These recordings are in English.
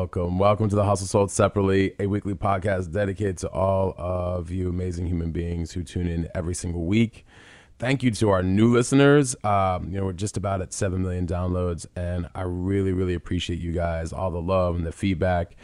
Welcome. Welcome to the Hustle Sold Separately, a weekly podcast dedicated to all of you amazing human beings who tune in every single week. Thank you to our new listeners. Um, you know, we're just about at 7 million downloads, and I really, really appreciate you guys, all the love and the feedback.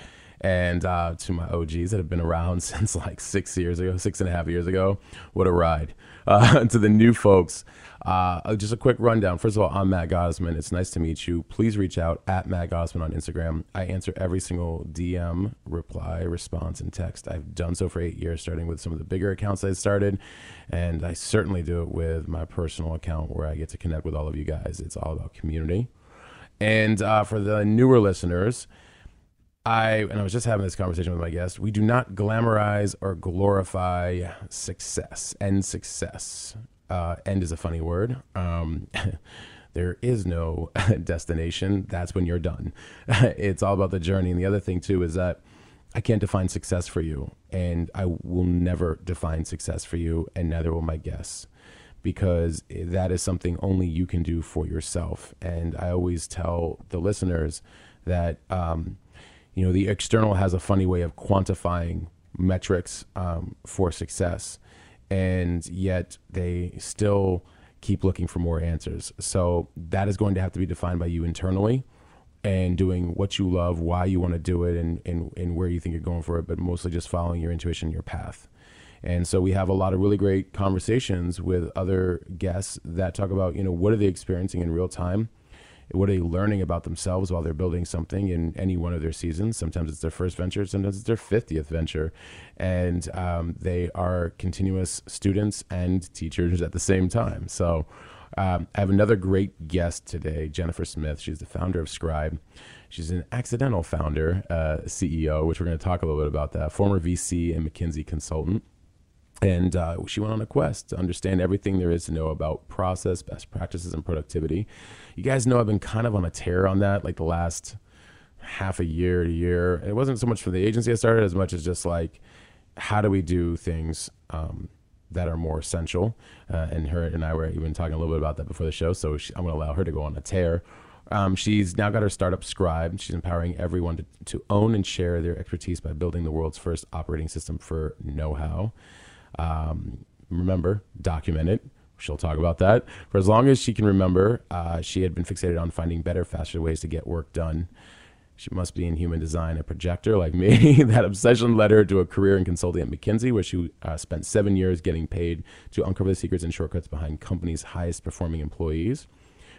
And uh, to my OGs that have been around since like six years ago, six and a half years ago, what a ride. Uh, to the new folks, uh, just a quick rundown. First of all, I'm Matt Gottesman. It's nice to meet you. Please reach out at Matt Gottesman on Instagram. I answer every single DM, reply, response, and text. I've done so for eight years, starting with some of the bigger accounts I started. And I certainly do it with my personal account where I get to connect with all of you guys. It's all about community. And uh, for the newer listeners, I and I was just having this conversation with my guest. We do not glamorize or glorify success and success. Uh, end is a funny word. Um, there is no destination. That's when you're done. it's all about the journey. And the other thing too is that I can't define success for you, and I will never define success for you, and neither will my guests because that is something only you can do for yourself. And I always tell the listeners that um, you know the external has a funny way of quantifying metrics um, for success. And yet they still keep looking for more answers. So that is going to have to be defined by you internally and doing what you love why you want to do it and, and, and where you think you're going for it but mostly just following your intuition your path. And so we have a lot of really great conversations with other guests that talk about you know what are they experiencing in real time what are they learning about themselves while they're building something in any one of their seasons? Sometimes it's their first venture, sometimes it's their 50th venture. And um, they are continuous students and teachers at the same time. So um, I have another great guest today, Jennifer Smith. She's the founder of Scribe. She's an accidental founder, uh, CEO, which we're going to talk a little bit about that, former VC and McKinsey consultant. And uh, she went on a quest to understand everything there is to know about process, best practices, and productivity. You guys know I've been kind of on a tear on that, like the last half a year to year. And it wasn't so much for the agency I started as much as just like, how do we do things um, that are more essential? Uh, and her and I were even talking a little bit about that before the show. So she, I'm going to allow her to go on a tear. Um, she's now got her startup Scribe. She's empowering everyone to, to own and share their expertise by building the world's first operating system for know how. Um, remember, document it. She'll talk about that. For as long as she can remember, uh, she had been fixated on finding better, faster ways to get work done. She must be in human design, a projector like me. that obsession led her to a career in consulting at McKinsey, where she uh, spent seven years getting paid to uncover the secrets and shortcuts behind companies' highest performing employees.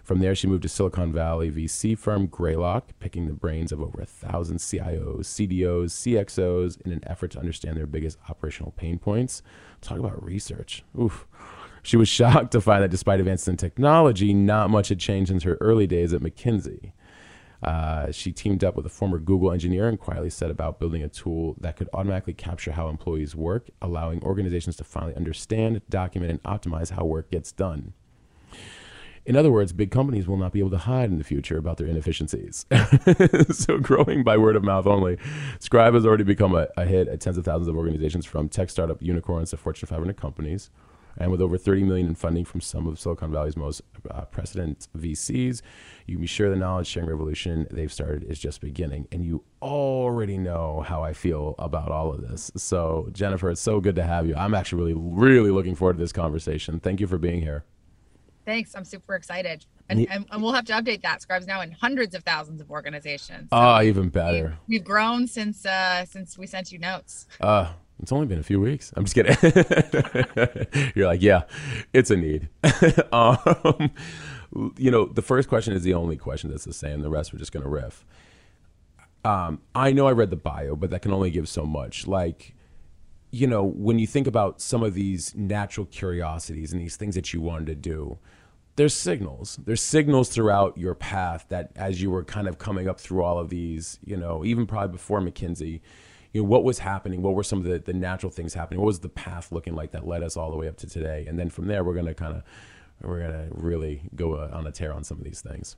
From there, she moved to Silicon Valley VC firm Greylock, picking the brains of over a thousand CIOs, CDOs, CXOs in an effort to understand their biggest operational pain points. Talk about research. Oof. She was shocked to find that despite advances in technology, not much had changed since her early days at McKinsey. Uh, she teamed up with a former Google engineer and quietly set about building a tool that could automatically capture how employees work, allowing organizations to finally understand, document, and optimize how work gets done. In other words, big companies will not be able to hide in the future about their inefficiencies. so, growing by word of mouth only, Scribe has already become a, a, hit at tens of thousands of organizations from tech startup unicorns to Fortune 500 companies. And with over 30 million in funding from some of Silicon Valley's most uh, precedent VCs, you can be sure the knowledge sharing revolution they've started is just beginning. And you already know how I feel about all of this. So, Jennifer, it's so good to have you. I'm actually really, really looking forward to this conversation. Thank you for being here. Thanks. I'm super excited. And, and, and, we'll have to update that. Scribe's now in hundreds of thousands of organizations. So oh, even better. We've, grown since uh, since we sent you notes. Uh, it's only been a few weeks. I'm just kidding. You're like, yeah, it's a need. um, you know, the first question is the only question that's the same. The rest we're just going to riff. Um, I know I read the bio, but that can only give so much. Like, you know, when you think about some of these natural curiosities and these things that you wanted to do, there's signals. There's signals throughout your path that as you were kind of coming up through all of these, you know, even probably before McKinsey, you know, what was happening? What were some of the, the natural things happening? What was the path looking like that led us all the way up to today? And then from there, we're going to kind of, we're going to really go uh, on a tear on some of these things.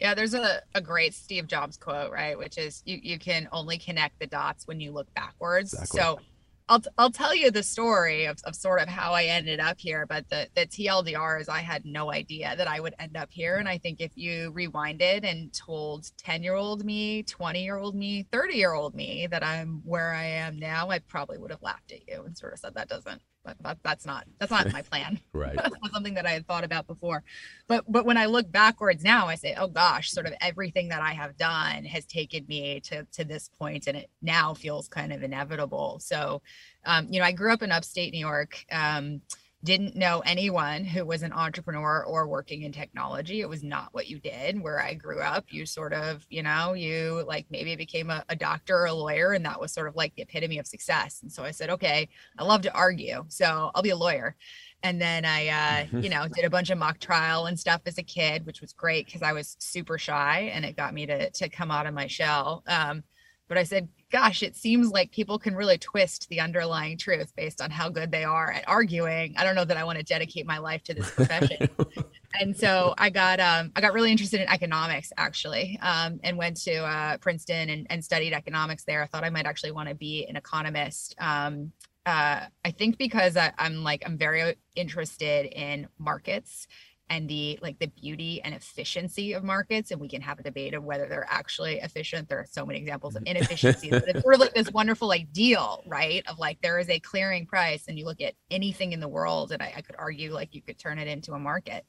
Yeah, there's a, a great Steve Jobs quote, right? Which is you, you can only connect the dots when you look backwards. Exactly. So I'll, I'll tell you the story of, of sort of how I ended up here, but the, the TLDR is I had no idea that I would end up here. And I think if you rewinded and told 10 year old me, 20 year old me, 30 year old me that I'm where I am now, I probably would have laughed at you and sort of said that doesn't that, that's not that's not my plan. Right. That's not something that i had thought about before. But but when i look backwards now i say oh gosh sort of everything that i have done has taken me to to this point and it now feels kind of inevitable. So um, you know i grew up in upstate new york. Um, didn't know anyone who was an entrepreneur or working in technology. It was not what you did where I grew up. You sort of, you know, you like maybe became a, a, doctor or a lawyer, and that was sort of like the epitome of success. And so I said, okay, I love to argue, so I'll be a lawyer. And then I, uh, you know, did a bunch of mock trial and stuff as a kid, which was great because I was super shy and it got me to to come out of my shell. Um, but I said, gosh, it seems like people can really twist the underlying truth based on how good they are at arguing. I don't know that I want to dedicate my life to this profession. and so I got um, I got really interested in economics actually, um, and went to uh, Princeton and, and, studied economics there. I thought I might actually want to be an economist. Um, uh, I think because I, I'm like I'm very interested in markets and the like the beauty and efficiency of markets and we can have a debate of whether they're actually efficient there are so many examples of mm-hmm. inefficiencies but it's sort of like this wonderful ideal right of like there is a clearing price and you look at anything in the world and I, I could argue like you could turn it into a market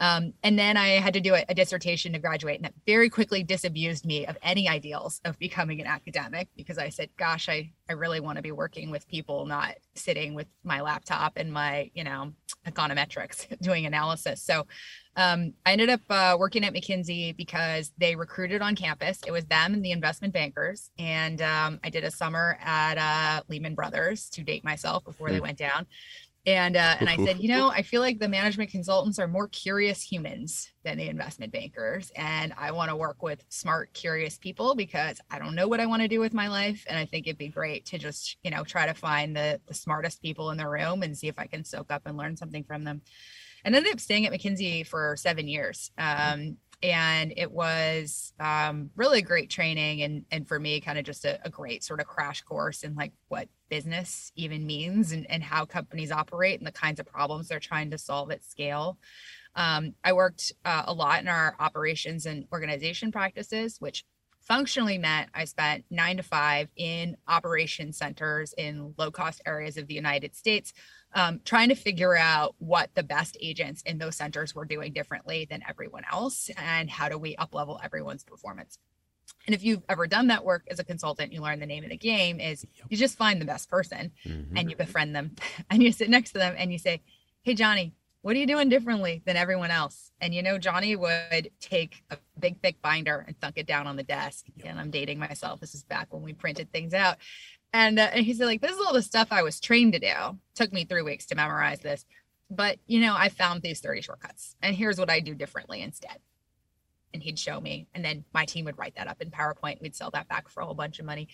um, and then I had to do a, a, dissertation to graduate, and that very quickly disabused me of any ideals of becoming an academic because I said, "Gosh, I I really want to be working with people, not sitting with my laptop and my you know econometrics doing analysis." So um, I ended up uh, working at McKinsey because they recruited on campus. It was them and the investment bankers, and um, I did a summer at uh, Lehman Brothers to date myself before they hmm. went down and uh, and I said, you know, I feel like the management consultants are more curious humans than the investment bankers, and I want to work with smart, curious people because I don't know what I want to do with my life, and I think it'd be great to just you know try to find the the smartest people in the room and see if I can soak up and learn something from them. And ended up staying at McKinsey for seven years. Um, and it was um, really great training and and for me kind of just a, a, great sort of crash course in like what business even means and, and how companies operate and the kinds of problems they're trying to solve at scale. Um, i worked uh, a lot in our operations and organization practices which functionally meant I spent nine to five in operation centers in low cost areas of the United States, um, trying to figure out what the best agents in those centers were doing differently than everyone else and how do we up level everyone's performance. And if you've ever done that work as a consultant, you learn the name of the game is you just find the best person mm-hmm. and you befriend them and you sit next to them and you say, Hey, Johnny, what are you doing differently than everyone else? And you know, Johnny would take a big, thick binder and thunk it down on the desk. And I'm dating myself. This is back when we printed things out. And, uh, and he said, like, this is all the stuff I was trained to do. Took me three weeks to memorize this. But, you know, I found these 30 shortcuts. And here's what I do differently instead. And he'd show me. And then my team would write that up in PowerPoint. We'd sell that back for a whole bunch of money.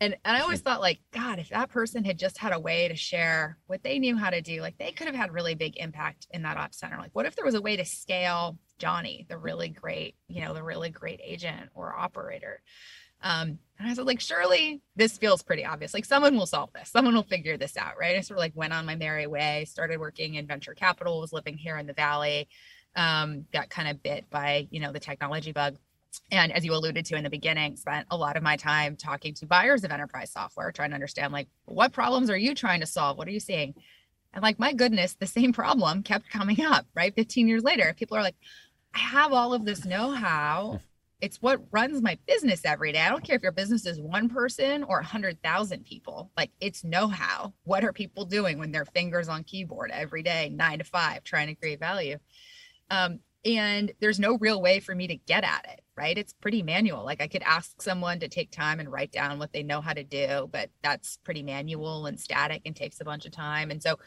And, and I always thought like, God, if that person had just had a way to share what they knew how to do, like they could have had really big impact in that ops center. Like, what if there was a way to scale Johnny, the really great, you know, the really great agent or operator? Um, and I was like, surely this feels pretty obvious. Like someone will solve this. Someone will figure this out, right? I sort of like went on my merry way, started working in venture capital, was living here in the valley, um, got kind of bit by, you know, the technology bug and as you alluded to in the beginning spent a lot of my time talking to buyers of enterprise software trying to understand like what problems are you trying to solve what are you seeing and like my goodness the same problem kept coming up right 15 years later people are like i have all of this know-how it's what runs my business every day i don't care if your business is one person or 100000 people like it's know-how what are people doing when their fingers on keyboard every day nine to five trying to create value um, and there's no real way for me to get at it right? It's pretty manual. Like I could ask someone to take time and write down what they know how to do, but that's pretty manual and static and takes a bunch of time. And so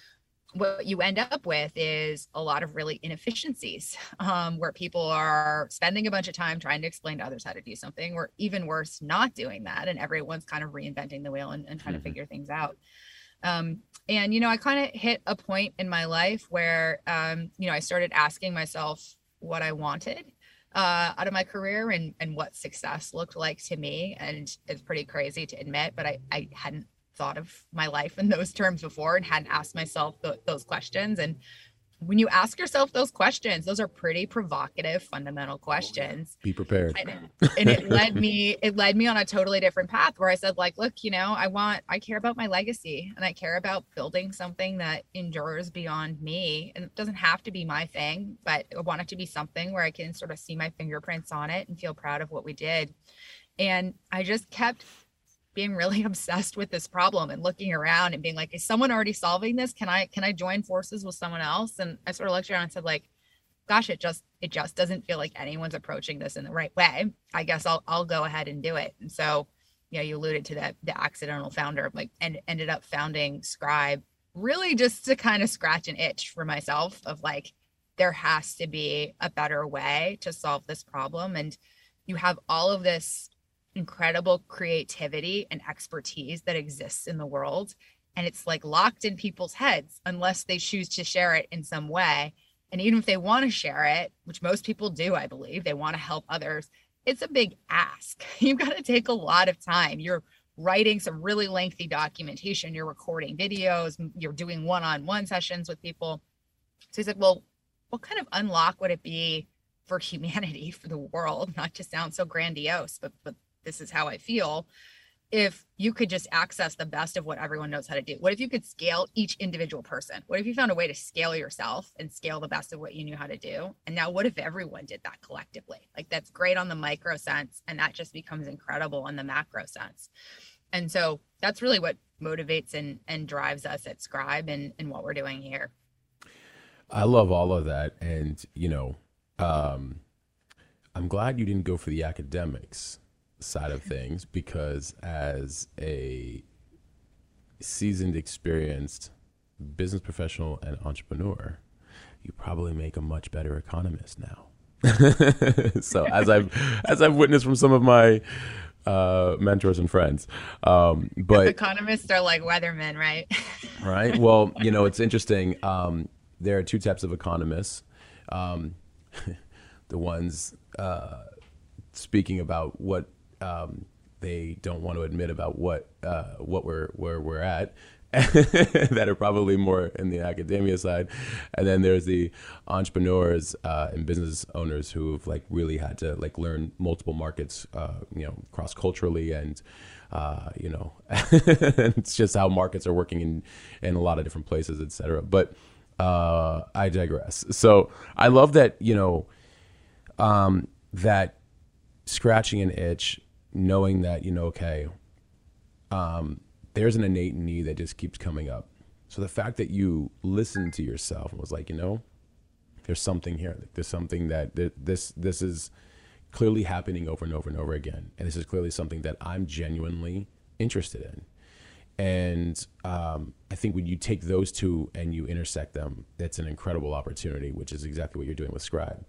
what you end up with is a lot of really inefficiencies um, where people are spending a bunch of time trying to explain to others how to do something or even worse not doing that and everyone's kind of reinventing the wheel and, and trying mm-hmm. to figure things out um, and you know i kind of hit a point in my life where um, you know i started asking myself what i wanted uh, out of my career and and what success looked like to me and it's pretty crazy to admit but i i hadn't thought of my life in those terms before and hadn't asked myself th- those questions. And when you ask yourself those questions, those are pretty provocative, fundamental questions. Be prepared. And, and it led me, it led me on a totally different path where I said, like, look, you know, I want, I care about my legacy and I care about building something that endures beyond me. And it doesn't have to be my thing, but I want it to be something where I can sort of see my fingerprints on it and feel proud of what we did. And I just kept being really obsessed with this problem and looking around and being like, is someone already solving this? Can I can I join forces with someone else? And I sort of looked around and said, like, gosh, it just it just doesn't feel like anyone's approaching this in the right way. I guess I'll I'll go ahead and do it. And so, you know, you alluded to that the accidental founder, like and ended up founding Scribe really just to kind of scratch an itch for myself of like there has to be a better way to solve this problem and you have all of this incredible creativity and expertise that exists in the world. And it's like locked in people's heads unless they choose to share it in some way. And even if they want to share it which most people do i believe they want to help others it's a big ask. You've got to take a lot of time. You're writing some really lengthy documentation. You're recording videos. You're doing one-on-one sessions with people. So he said well what kind of unlock would it be for humanity for the world? Not to sound so grandiose but but this is how I feel. If you could just access the best of what everyone knows how to do, what if you could scale each individual person? What if you found a way to scale yourself and scale the best of what you knew how to do? And now, what if everyone did that collectively? Like, that's great on the micro sense, and that just becomes incredible on the macro sense. And so, that's really what motivates and, and drives us at Scribe and, and what we're doing here. I love all of that. And, you know, um, I'm glad you didn't go for the academics side of things because as a seasoned, experienced business professional and entrepreneur, you probably make a much better economist now. so as I've as I've witnessed from some of my uh, mentors and friends, um, but economists are like weathermen, right? right. Well, you know, it's interesting. Um, there are two types of economists. Um, the ones uh, speaking about what um, they don't want to admit about what uh, what we're where we're at. that are probably more in the academia side, and then there's the entrepreneurs uh, and business owners who've like really had to like learn multiple markets, uh, you know, cross culturally, and uh, you know, it's just how markets are working in in a lot of different places, et cetera. But uh, I digress. So I love that you know um, that scratching an itch knowing that you know okay um, there's an innate need that just keeps coming up. So the fact that you listened to yourself and was like you know there's something here. There's something that this this is clearly happening over and over and over again. And this is clearly something that i'm genuinely interested in. And um, i think when you take those two and you intersect them that's an incredible opportunity which is exactly what you're doing with scribe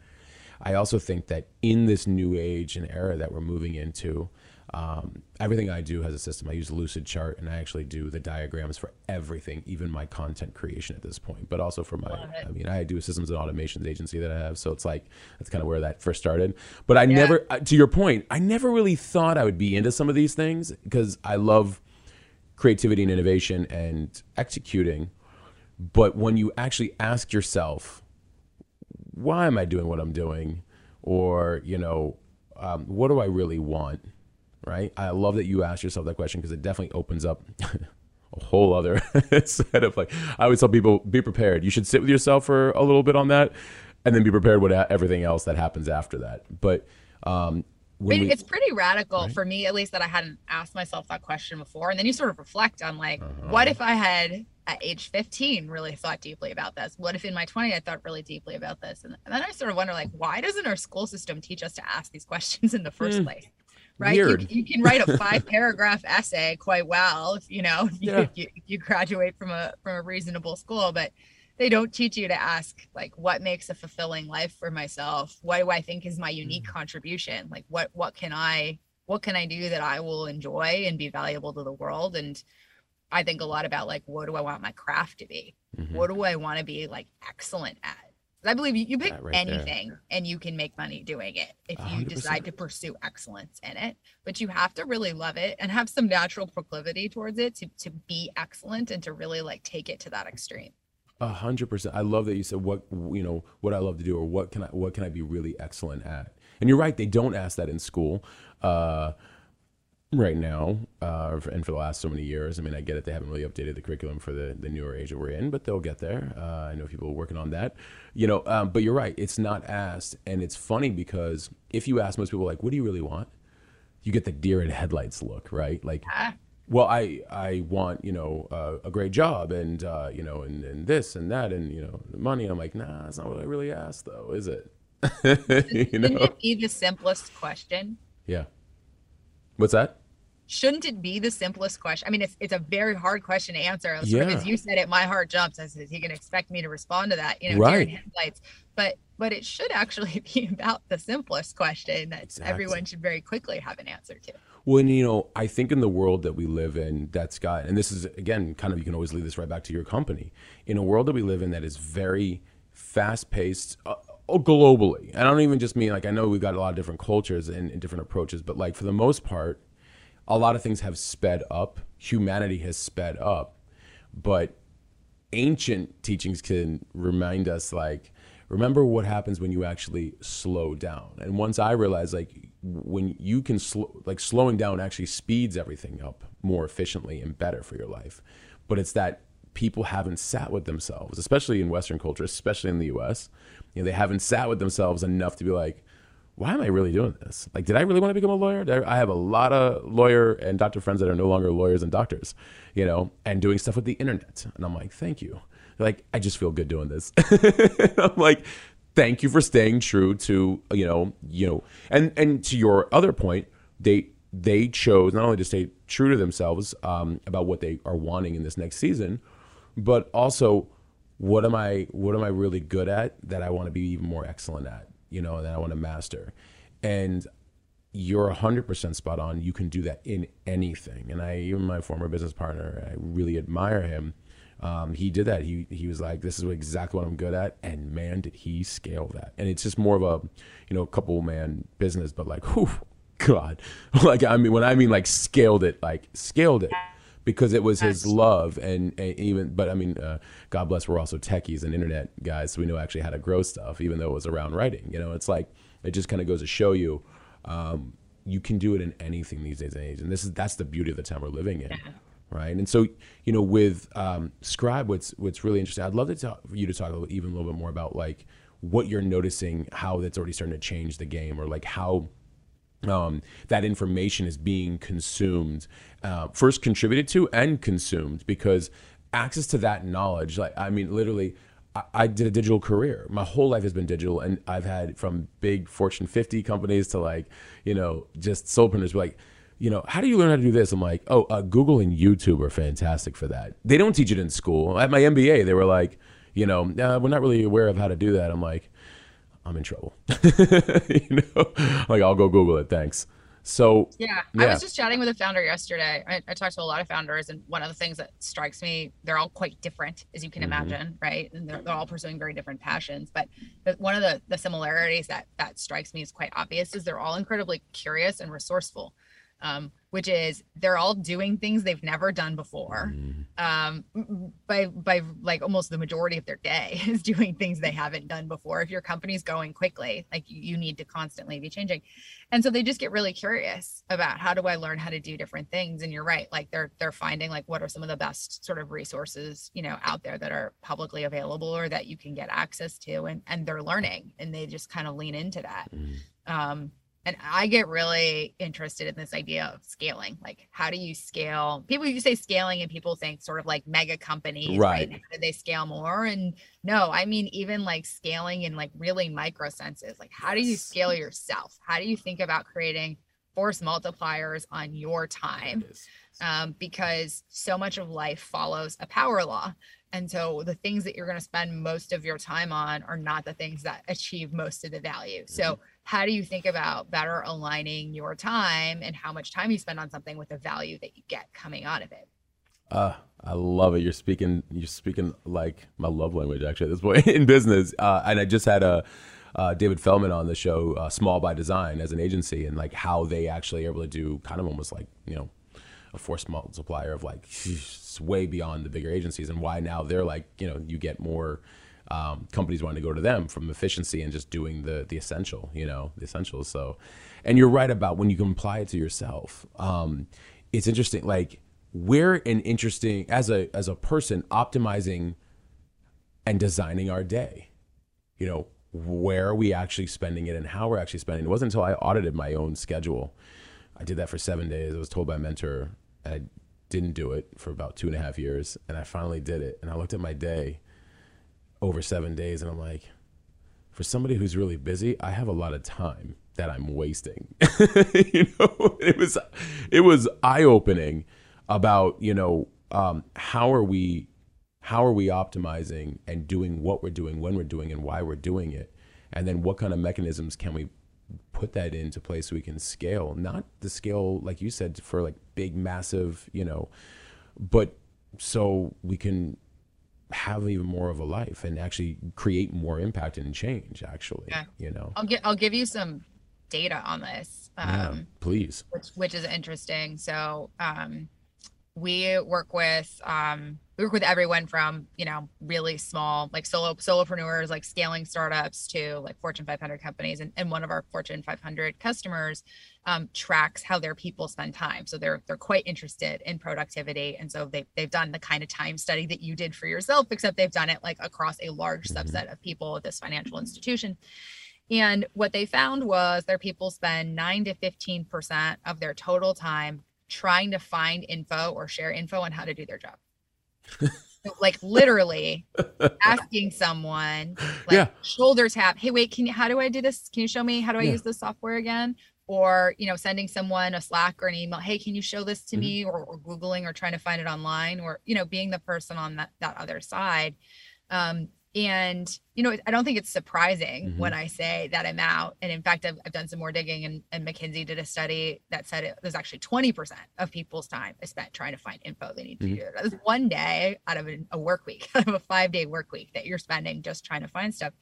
I also think that in this new age and era that we're moving into, um, everything I do has a system. I use Lucidchart and I actually do the diagrams for everything, even my content creation at this point, but also for my, I mean, I do a systems and automations agency that I have. So it's like, that's kind of where that first started. But I yeah. never, uh, to your point, I never really thought I would be into some of these things because I love creativity and innovation and executing. But when you actually ask yourself, why am I doing what I'm doing? Or, you know, um, what do I really want? Right? I love that you asked yourself that question because it definitely opens up a whole other set of like, I always tell people, be prepared. You should sit with yourself for a little bit on that and then be prepared with everything else that happens after that. But, um, we, it's pretty radical right? for me at least that i hadn't asked myself that question before and then you sort of reflect on like uh-huh. what if i had at age 15 really thought deeply about this. What if in my 20s i thought really deeply about this? And, then i sort of wonder like why doesn't our school system teach us to ask these questions in the first mm. place? Right? You, you, can write a five paragraph essay quite well if you know if you, yeah. if you, if you graduate from a from a reasonable school but they don't teach you to ask like what makes a fulfilling life for myself? What do i think is my unique Mm. contribution? Like what what can i what can i do that i will enjoy and be valuable to the world? And i think a lot about like what do i want my craft to be Mhm. what do i want to be like excellent at? i believe you, you pick right there. anything and you can make money doing it if you hundred decide to pursue excellence in it but you have to really love it and have some natural proclivity towards it to, to be excellent and to really like take it to that extreme A hundred percent. I love that you said what you know what I love to do or what can I what can I be really excellent at. And you're right. They don't ask that in school uh, right now, uh, and for the last so many years. I mean, I get it. They haven't really updated the curriculum for the the newer age that we're in, but they'll get there. Uh, I know people are working on that. You know, um, but you're right. It's not asked, and it's funny because if you ask most people like, "What do you really want?" You get the deer in headlights look, right? Like, Ah. well i i want you know uh, a great job and uh, you know and, and this and that and you know money and i'm like nah that's not what i really asked though is it you know it be the simplest question? yeah what's that Shouldn't it be the simplest question? I mean, it's it's a very hard question to answer. Sort of as you said it, my heart jumps. I said, he can expect me to respond to that, you know, in Right. headlights. But but it should actually be about the simplest question that Exactly. everyone should very quickly have an answer to. when you know i think in the world that we live in that's got and this is again kind of you can always lead this right back to your company in a world that we live in that is very fast paced uh, Oh, globally. And i don't even just mean like i know we've got a lot of different cultures and, and different approaches but like for the most part a lot of things have sped up. Humanity has sped up. But ancient teachings can remind us like remember what happens when you actually slow down. And once i realized like when you can slow like slowing down actually speeds everything up more efficiently and better for your life. But it's that people haven't sat with themselves especially in western culture especially in the us you know they haven't sat with themselves enough to be like why am I really doing this? Like, did I really want to become a lawyer? I have a lot of lawyer and doctor friends that are no longer lawyers and doctors, you know, and doing stuff with the internet. And I'm like, thank you. They're like, I just feel good doing this. I'm like, thank you for staying true to, you know, you know, and and to your other point, they they chose not only to stay true to themselves um, about what they are wanting in this next season, but also what am I what am I really good at that I want to be even more excellent at, you know, that I want to master. And you're 100% spot on. You can do that in anything. And I even my former business partner, I really admire him. Um, he did that. He he was like, "This is exactly what I'm good at," and man, did he scale that. And it's just more of a, you know, couple man business, but like, whew, God, like I mean, when I mean like scaled it, like scaled it, because it was his love and, and even. But I mean, uh, God bless, we're also techies and internet guys, so we know actually how to grow stuff, even though it was around writing. You know, it's like it just kind of goes to show you. Um, you can do it in anything these days and age, and this is that's the beauty of the time we're living in right? And so, you know, with um, Scribe, what's what's really interesting, I'd love to talk for you to talk a little, even a little bit more about like what you're noticing, how that's already starting to change the game, or like how um, that information is being consumed, uh, first contributed to and consumed, because access to that knowledge, like I mean, literally. I- I did a digital career. My whole life has been digital, and I've had from big Fortune 50 companies to like, you know, just solopreneurs. be Like, you know, how do you learn how to do this? I'm like, oh, uh, Google and YouTube are fantastic for that. They don't teach it in school. At my MBA, they were like, you know, we're not really aware of how to do that. I'm like, I'm in trouble. you know, like I'll go Google it. Thanks. So Yeah, I was just chatting with a founder yesterday. I, I talked to a lot of founders, and one of the things that strikes me, they're all quite different, as you can Mhm. imagine, right? And they're, they're all pursuing very different passions. But the, one of the, the similarities that that strikes me is quite obvious is they're all incredibly curious and resourceful, um, which is they're all doing things they've never done before. mm, Um, by by like almost the majority of their day is doing things they haven't done before. If your company's going quickly, like you, you need to constantly be changing. And so they just get really curious about how do i learn how to do different things? And you're right like they're they're finding like what are some of the best sort of resources you know out there that are publicly available or that you can get access to and and they're learning and they just kind of lean into that. Mm, um and i get really interested in this idea of scaling like how do you scale people you say scaling and people think sort of like mega companies Right. how do they scale more and no i mean even like scaling in like really micro senses like how do you scale yourself how do you think about creating force multipliers on your time um, because so much of life follows a power law. And so the things that you're going to spend most of your time on are not the things that achieve most of the value. So, Mm-hmm. How do you think about better aligning your time and how much time you spend on something with the value that you get coming out of it? Uh, I love it. You're speaking. You're speaking like my love language, actually. At this point in business, uh, and I just had a uh, David Feldman on the show, uh, Small by Design, as an agency, and like how they actually are able to do kind of almost like you know a force multiplier of like way beyond the bigger agencies, and why now they're like you know you get more. Um, companies wanting to go to them from efficiency and just doing the the essential, you know, the essentials. So, and you're right about when you can apply it to yourself. Um, it's interesting. Like we're an interesting as a as a person optimizing and designing our day. You know, where are we actually spending it and how we're actually spending it. It wasn't until I audited my own schedule. I did that for seven days. I was told by a mentor I didn't do it for about two and a half years. And I finally did it. And I looked at my day over seven days and I'm like, for somebody who's really busy, I have a lot of time that I'm wasting. you know, it was it was eye opening about you know um, how are we how are we optimizing and doing what we're doing when we're doing and why we're doing it, and then what kind of mechanisms can we put that into place so we can scale not the scale like you said for like big massive you know but so we can have even more of a life and actually create more impact and change actually Yeah. you know I'll get I'll give you some data on this. Um, yeah, please which which is interesting. So um, we work with um, we work with everyone from you know really small like solo solopreneurs like scaling startups to like Fortune 500 companies, and, and one of our Fortune 500 customers um, tracks how their people spend time. So they're they're quite interested in productivity, and so they they've done the kind of time study that you did for yourself, except they've done it like across a large Mhm. subset of people at this financial institution. And what they found was their people spend 9 to 15% of their total time trying to find info or share info on how to do their job. So, like literally asking someone like Yeah. shoulder tap, "Hey, wait, can you how do I do this? Can you show me how do I Yeah. use this software again?" Or, you know, sending someone a Slack or an email, "Hey, can you show this to Mhm. me?" Or, or googling or trying to find it online or, you know, being the person on that that other side. Um and you know i don't think it's surprising when i say that I'm out. and in fact i've, I've done some more digging and, and mckinsey did a study that said it was actually 20% of people's time is spent trying to find info they need to Mhm. do that's one day out of a, a work week out of a five day work week that you're spending just trying to find stuff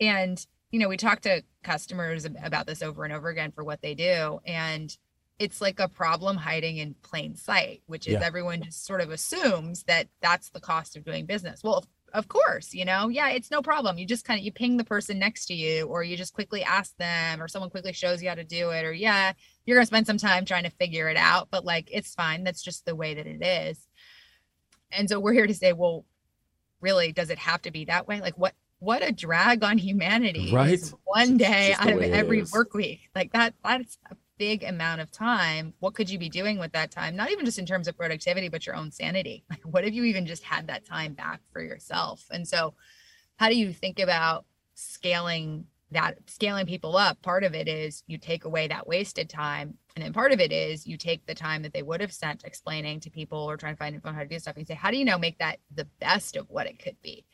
and you know we talk to customers about this over and over again for what they do and it's like a problem hiding in plain sight which is Yeah. everyone just sort of assumes that that's the cost of doing business well of, course you know? Yeah it's no problem. You just kind of you ping the person next to you or you just quickly ask them or someone quickly shows you how to do it or yeah you're gonna spend some time trying to figure it out but like it's fine. That's just the way that it is. And so we're here to say well really does it have to be that way? Like what what a drag on humanity Right? one day out of every work week. Like that that's big amount of time what could you be doing with that time? Not even just in terms of productivity but your own sanity. Like what if you even just had that time back for yourself? And so how do you think about scaling that scaling people up? Part of it is you take away that wasted time and then part of it is you take the time that they would have spent explaining to people or trying to find info how to do stuff and say how do you now make that the best of what it could be?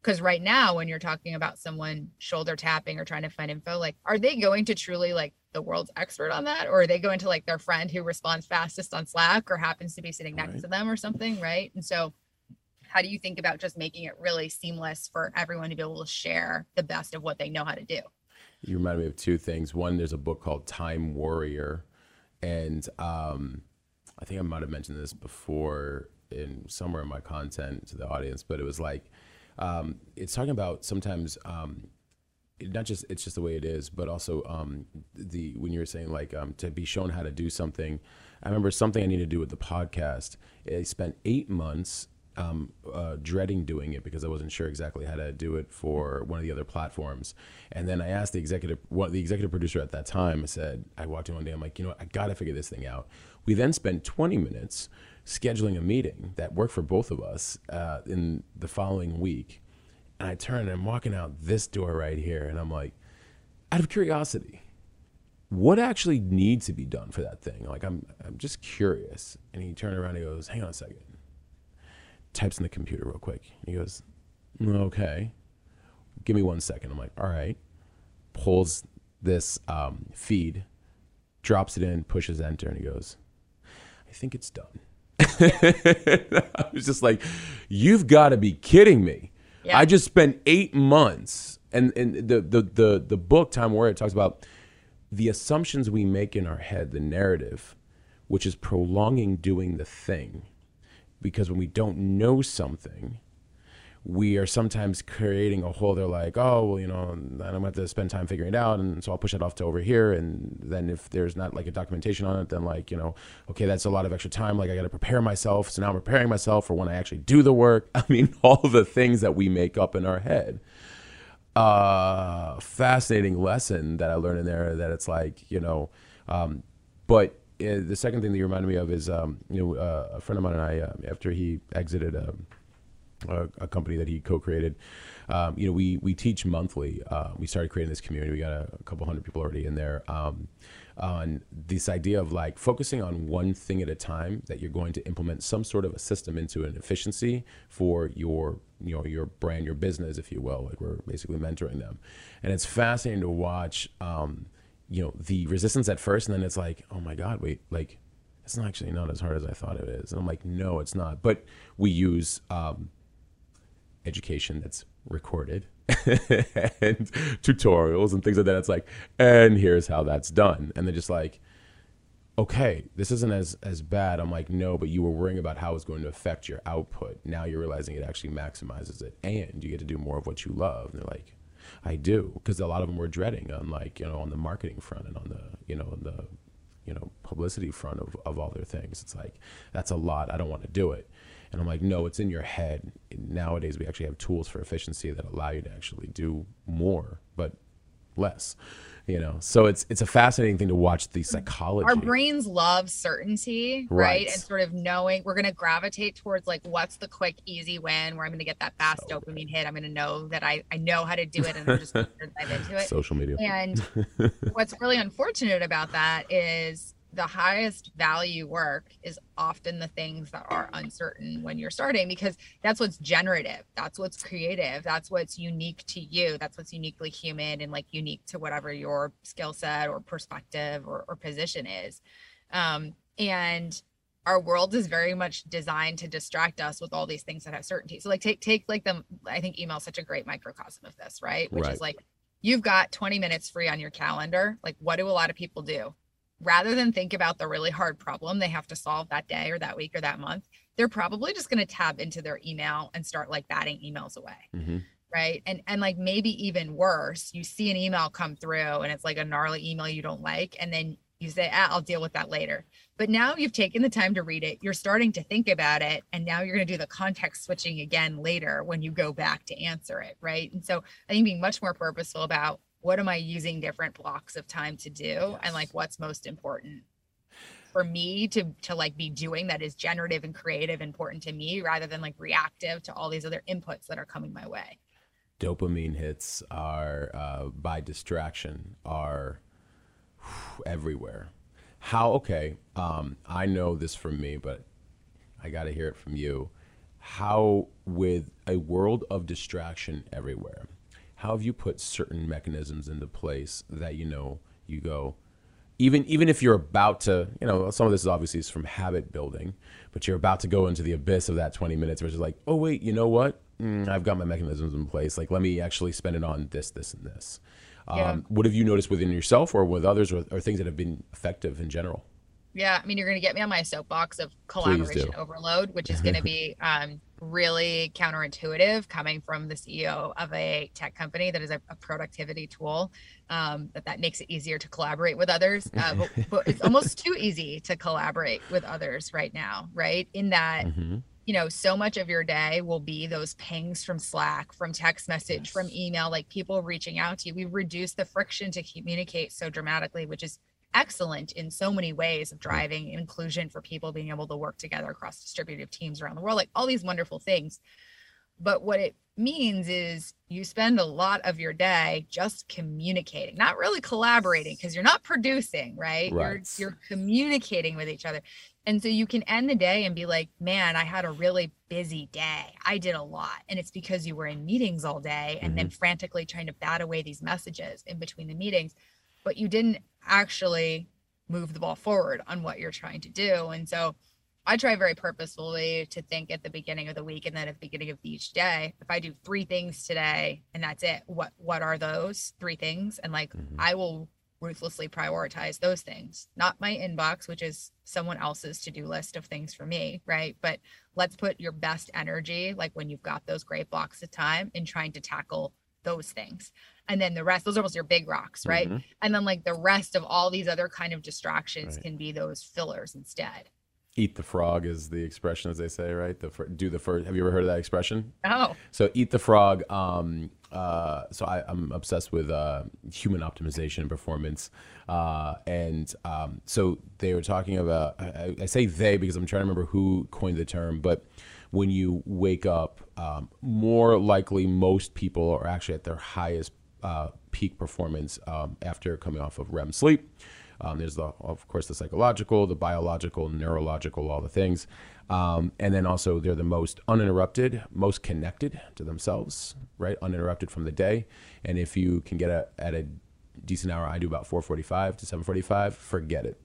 Because right now when you're talking about someone shoulder tapping or trying to find info like are they going to truly like the world's expert on that or they go into like their friend who responds fastest on slack or happens to be sitting next Right. to them or something right and so how do you think about just making it really seamless for everyone to be able to share the best of what they know how to do You remind me of two things. One, there's a book called Time Warrior, and um, I think I might have mentioned this before in somewhere in my content to the audience, but it was like um, it's talking about sometimes um, not just it's just the way it is, but also um, the when you were saying like um, to be shown how to do something. I remember something I needed to do with the podcast. I spent eight months um, uh, dreading doing it because I wasn't sure exactly how to do it for one of the other platforms. And then I asked the executive, one, the executive producer at that time. I said, I walked in one day. I'm like, you know, what? I got to figure this thing out. We then spent 20 minutes scheduling a meeting that worked for both of us uh, in the following week. And I turn and I'm walking out this door right here, and I'm like, out of curiosity, what actually needs to be done for that thing? Like, I'm, I'm just curious. And he turned around and he goes, hang on a second. Types in the computer real quick. He goes, okay. Give me one second. I'm like, all right. Pulls this um, feed, drops it in, pushes enter, and he goes, I think it's done. I was just like, you've got to be kidding me. Yeah. I just spent eight months, and, and the, the, the, the book, Time Warrior, talks about the assumptions we make in our head, the narrative, which is prolonging doing the thing. Because when we don't know something, we are sometimes creating a whole they're like oh well you know i'm to have to spend time figuring it out and so i'll push it off to over here. And then if there's not like a documentation on it then like you know okay that's a lot of extra time. Like i got to prepare myself. So now i'm preparing myself for when i actually do the work. I mean all the things that we make up in our head. Uh fascinating lesson that i learned in there that it's like you know um but uh, the second thing that you reminded me of is um you know uh, a friend of mine and i uh, after he exited um a, a company that he co-created. Um, you know, we we teach monthly. Uh, we started creating this community. We got a, a couple hundred people already in there. Um, on this idea of like focusing on one thing at a time that you're going to implement some sort of a system into an efficiency for your you know your brand your business if you will like we're basically mentoring them and it's fascinating to watch um, you know the resistance at first and then it's like oh my god wait like it's not actually not as hard as i thought it is and i'm like no it's not but we use um, education that's recorded and tutorials and things like that. It's like, and here's how that's done. And they're just like, okay, this isn't as as bad. I'm like, no, but you were worrying about how it's going to affect your output. Now you're realizing it actually maximizes it, and you get to do more of what you love. And they're like, I do, because a lot of them were dreading on like you know on the marketing front and on the you know the you know publicity front of, of all their things. It's like that's a lot. I don't want to do it. And I'm like, no, it's in your head. Nowadays, we actually have tools for efficiency that allow you to actually do more, but less. You know, so it's it's a fascinating thing to watch the mm-hmm. psychology. Our brains love certainty, right? Right. And sort of knowing we're going to gravitate towards like what's the quick, easy win where I'm going to get that fast dopamine hit. I'm going to know that I I know how to do it, and I'm just going to dive into it. Social media. And what's really unfortunate about that is the highest value work is often the things that are uncertain when you're starting because that's what's generative. That's what's creative. That's what's unique to you. That's what's uniquely human and like unique to whatever your skill set or perspective or, or position is. Um, and our world is very much designed to distract us with all these things that have certainty. So like take take like the i think email is such a great microcosm of this right? Which Right. is like you've got 20 minutes free on your calendar. Like what do a lot of people do rather than think about the really hard problem they have to solve that day or that week or that month, they're probably just going to tab into their email and start like batting emails away. hmm Right. And and like maybe even worse, you see an email come through and it's like a gnarly email you don't like. And then you say, ah, I'll deal with that later. But now you've taken the time to read it. You're starting to think about it. And now you're going to do the context switching again later when you go back to answer it. Right. And so I think being much more purposeful about what am I using different blocks of time to do and like what's most important for me to to like be doing that is generative and creative important to me rather than like reactive to all these other inputs that are coming my way. Dopamine hits are uh, by distraction are whew, everywhere. How okay? Um, I know this from me, but I got to hear it from you. How, with a world of distraction everywhere, how have you put certain mechanisms into place that you know you go, even even if you're about to, you know, some of this is obviously is from habit building, but you're about to go into the abyss of that 20 minutes, versus like, oh wait, you know what? Mm, I've got my mechanisms in place. Like, let me actually spend it on this, this, and this. Yeah. Um, what have you noticed within yourself or with others, or, or things that have been effective in general? Yeah, I mean, you're going to get me on my soapbox of collaboration overload, which is going to be um, really counterintuitive coming from the CEO of a tech company that is a, a productivity tool. Um, that that makes it easier to collaborate with others, uh, but, but it's almost too easy to collaborate with others right now, right? In that Mm-hmm. you know, so much of your day will be those pings from Slack, from text message, from email, like people reaching out to you. We've reduced the friction to communicate so dramatically, which is excellent in so many ways of mm. driving inclusion for people being able to work together across distributed teams around the world, like all these wonderful things. But what it means is you spend a lot of your day just communicating, not really collaborating because you're not producing, right? Right. You're you're communicating with each other. And so you can end the day and be like, "Man, I had a really busy day. I did a lot." And it's because you were in meetings all day and then mm-hmm. frantically trying to bat away these messages in between the meetings, but you didn't actually move the ball forward on what you're trying to do. And so I try very purposefully to think at the beginning of the week and then at the beginning of each day, if I do three things today and that's it, what what are those three things? And like Mhm. I will ruthlessly prioritize those things, not my inbox, which is someone else's to-do list of things for me, right? But let's put your best energy, like when you've got those great blocks of time, in trying to tackle those things. And then the rest, those are almost your big rocks, right? Mhm. And then like the rest of all these other kind of distractions Right. can be those fillers instead. Eat the frog is the expression, as they say, right? The fir- do the first. Have you ever heard of that expression? Oh, So eat the frog. Um, uh, so I, I'm obsessed with uh, human optimization and performance, uh, and um, so they were talking about. I, I say they because I'm trying to remember who coined the term, but when you wake up, um, more likely most people are actually at their highest uh, peak performance um, after coming off of REM sleep. Um, there's the, of course, the psychological, the biological, neurological, all the things, um, and then also they're the most uninterrupted, most connected to themselves, right? Uninterrupted from the day. And if you can get a, at a decent hour, I do about 4:45 to 7:45. Forget it.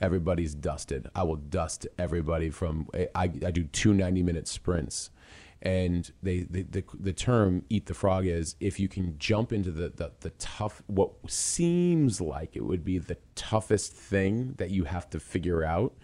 Everybody's dusted. I will dust everybody from. I, I do two 90 minute sprints and they, they the, the term eat the frog is if you can jump into the, the the tough what seems like it would be the toughest thing that you have to figure out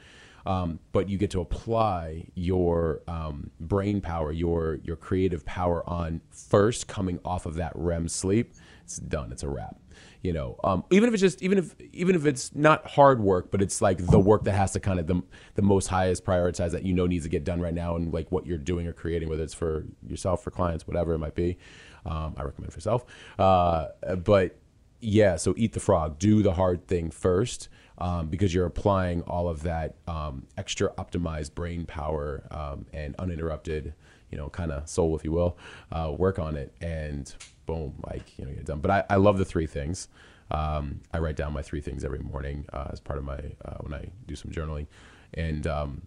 um, but you get to apply your um, brain power your your creative power on first coming off of that REM sleep it's done. It's a wrap you know um, even if it's just even if even if it's not hard work but it's like the work that has to kind of the, the most highest prioritize that you know needs to get done right now and like what you're doing or creating whether it's for yourself for clients whatever it might be um, i recommend for yourself. Uh, but yeah so eat the frog. Do the hard thing first um, because you're applying all of that um, extra optimized brain power um, and uninterrupted you know kind of soul if you will uh, work on it and boom like you know get it done but i, I love the three things um, i write down my three things every morning uh, as part of my uh, when i do some journaling and um,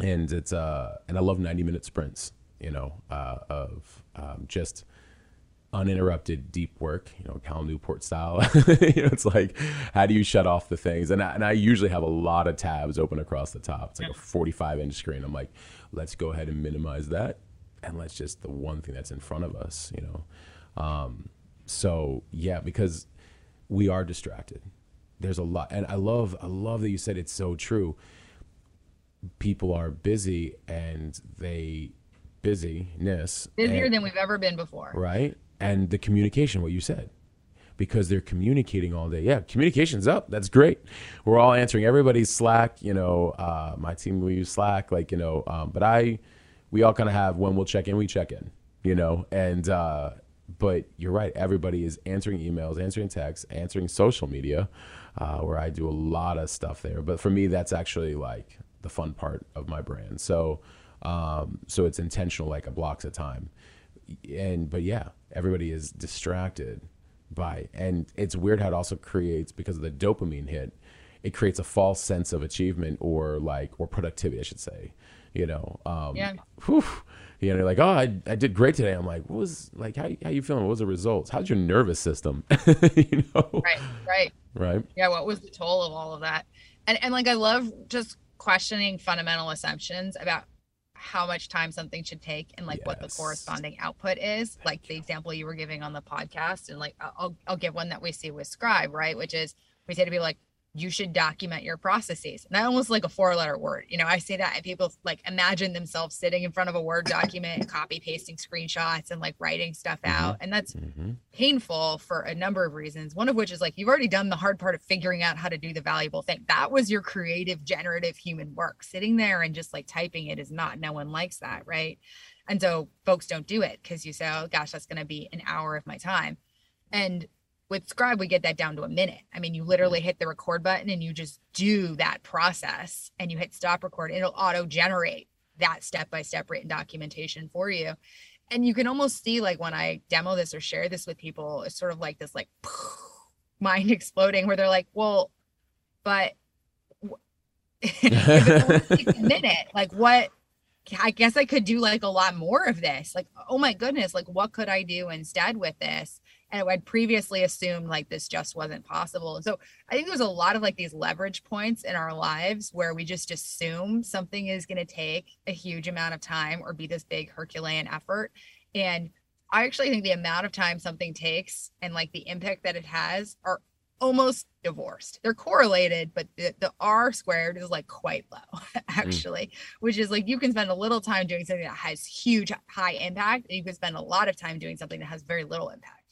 and it's uh and i love 90 minute sprints you know uh, of um, just uninterrupted deep work, you know, Cal Newport style. you know, it's like, how do you shut off the things? And I, and I usually have a lot of tabs open across the top. It's like a 45 inch screen. I'm like, let's go ahead and minimize that. And let's just the one thing that's in front of us, you know? Um, so yeah, because we are distracted. There's a lot. And I love, I love that you said it's so true. People are busy and they busyness. busier and- than we've ever been before. right? And the communication, what you said, because they're communicating all day. Yeah, communication's up. That's great. We're all answering everybody's Slack. You know, uh, my team we use Slack, like you know, um, but I, we all kind of have when we'll check in, we check in. You know, and uh, but you're right. Everybody is answering emails, answering texts, answering social media, uh, where I do a lot of stuff there. But for me, that's actually like the fun part of my brand. So, um, so it's intentional, like a blocks of time and but yeah everybody is distracted by. And it's weird how it also creates because of the dopamine hit it creates a false sense of achievement or like or productivity i should say you know um Yeah. whew, you know you're like oh I, I did great today. I'm like what was like how, how you feeling? What was the results? How's your nervous system? You know? Right, right. right? Yeah, what was the toll of all of that? And and like I love just questioning fundamental assumptions about how much time something should take and like what the corresponding output is. Like the example you were giving on the podcast, and like I'll I'll give one that we see with Scribe, right? Which is we say to be like, you should document your processes. And that almost like a four letter word. You know, I say that and people like imagine themselves sitting in front of a Word document and copy pasting screenshots and like writing stuff out. And that's hmm painful for a number of reasons. One of which is like you've already done the hard part of figuring out how to do the valuable thing. That was your creative, generative human work. Sitting there and just like typing it is not. No one likes that, right? And so folks don't do it because you say, oh gosh, that's going to be an hour of my time. And with Scribe, we get that down to a minute. I mean, you literally hit the record button and you just do that process and you hit stop record. It'll auto generate that step by step written documentation for you. and you can almost see like when I demo this or share this with people, it's sort of like this like mind exploding where they're like, well, but a minute, like what I guess I could do like a lot more of this. Like, oh my goodness, like what could I do instead with this? And I'd previously assumed like this just wasn't possible. And so I think there's a lot of like these leverage points in our lives where we just assume something is going to take a huge amount of time or be this big Herculean effort. And I actually think the amount of time something takes and like the impact that it has are almost divorced. They're correlated, but the, the R squared is like quite low, mm. actually, mm. which is like you can spend a little time doing something that has huge high impact, and you can spend a lot of time doing something that has very little impact.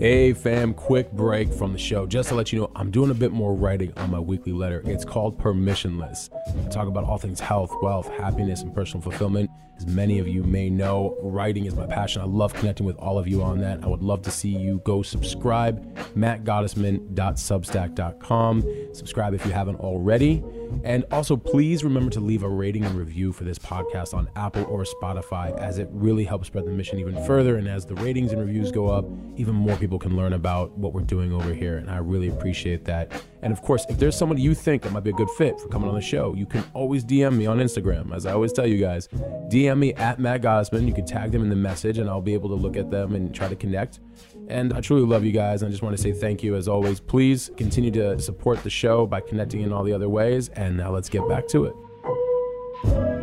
Hey fam, quick break from the show. Just to let you know, I'm doing a bit more writing on my weekly letter. It's called Permissionless. I talk about all things health, wealth, happiness, and personal fulfillment. As many of you may know, writing is my passion. I love connecting with all of you on that. I would love to see you go subscribe, mattgottesman.substack.com. Subscribe if you haven't already. And also, please remember to leave a rating and review for this podcast on Apple or Spotify, as it really helps spread the mission even further. And as the ratings and reviews go up, even more people can learn about what we're doing over here. And I really appreciate that. And of course, if there's somebody you think that might be a good fit for coming on the show, you can always DM me on Instagram. As I always tell you guys, DM me at Matt Gottesman. You can tag them in the message, and I'll be able to look at them and try to connect. And I truly love you guys. And I just want to say thank you as always. Please continue to support the show by connecting in all the other ways. And now let's get back to it.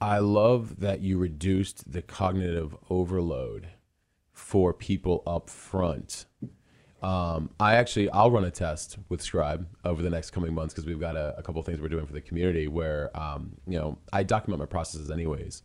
I love that you reduced the cognitive overload for people up front. Um, I actually I'll run a test with Scribe over the next coming months because we've got a, a couple things we're doing for the community where um, you know I document my processes anyways,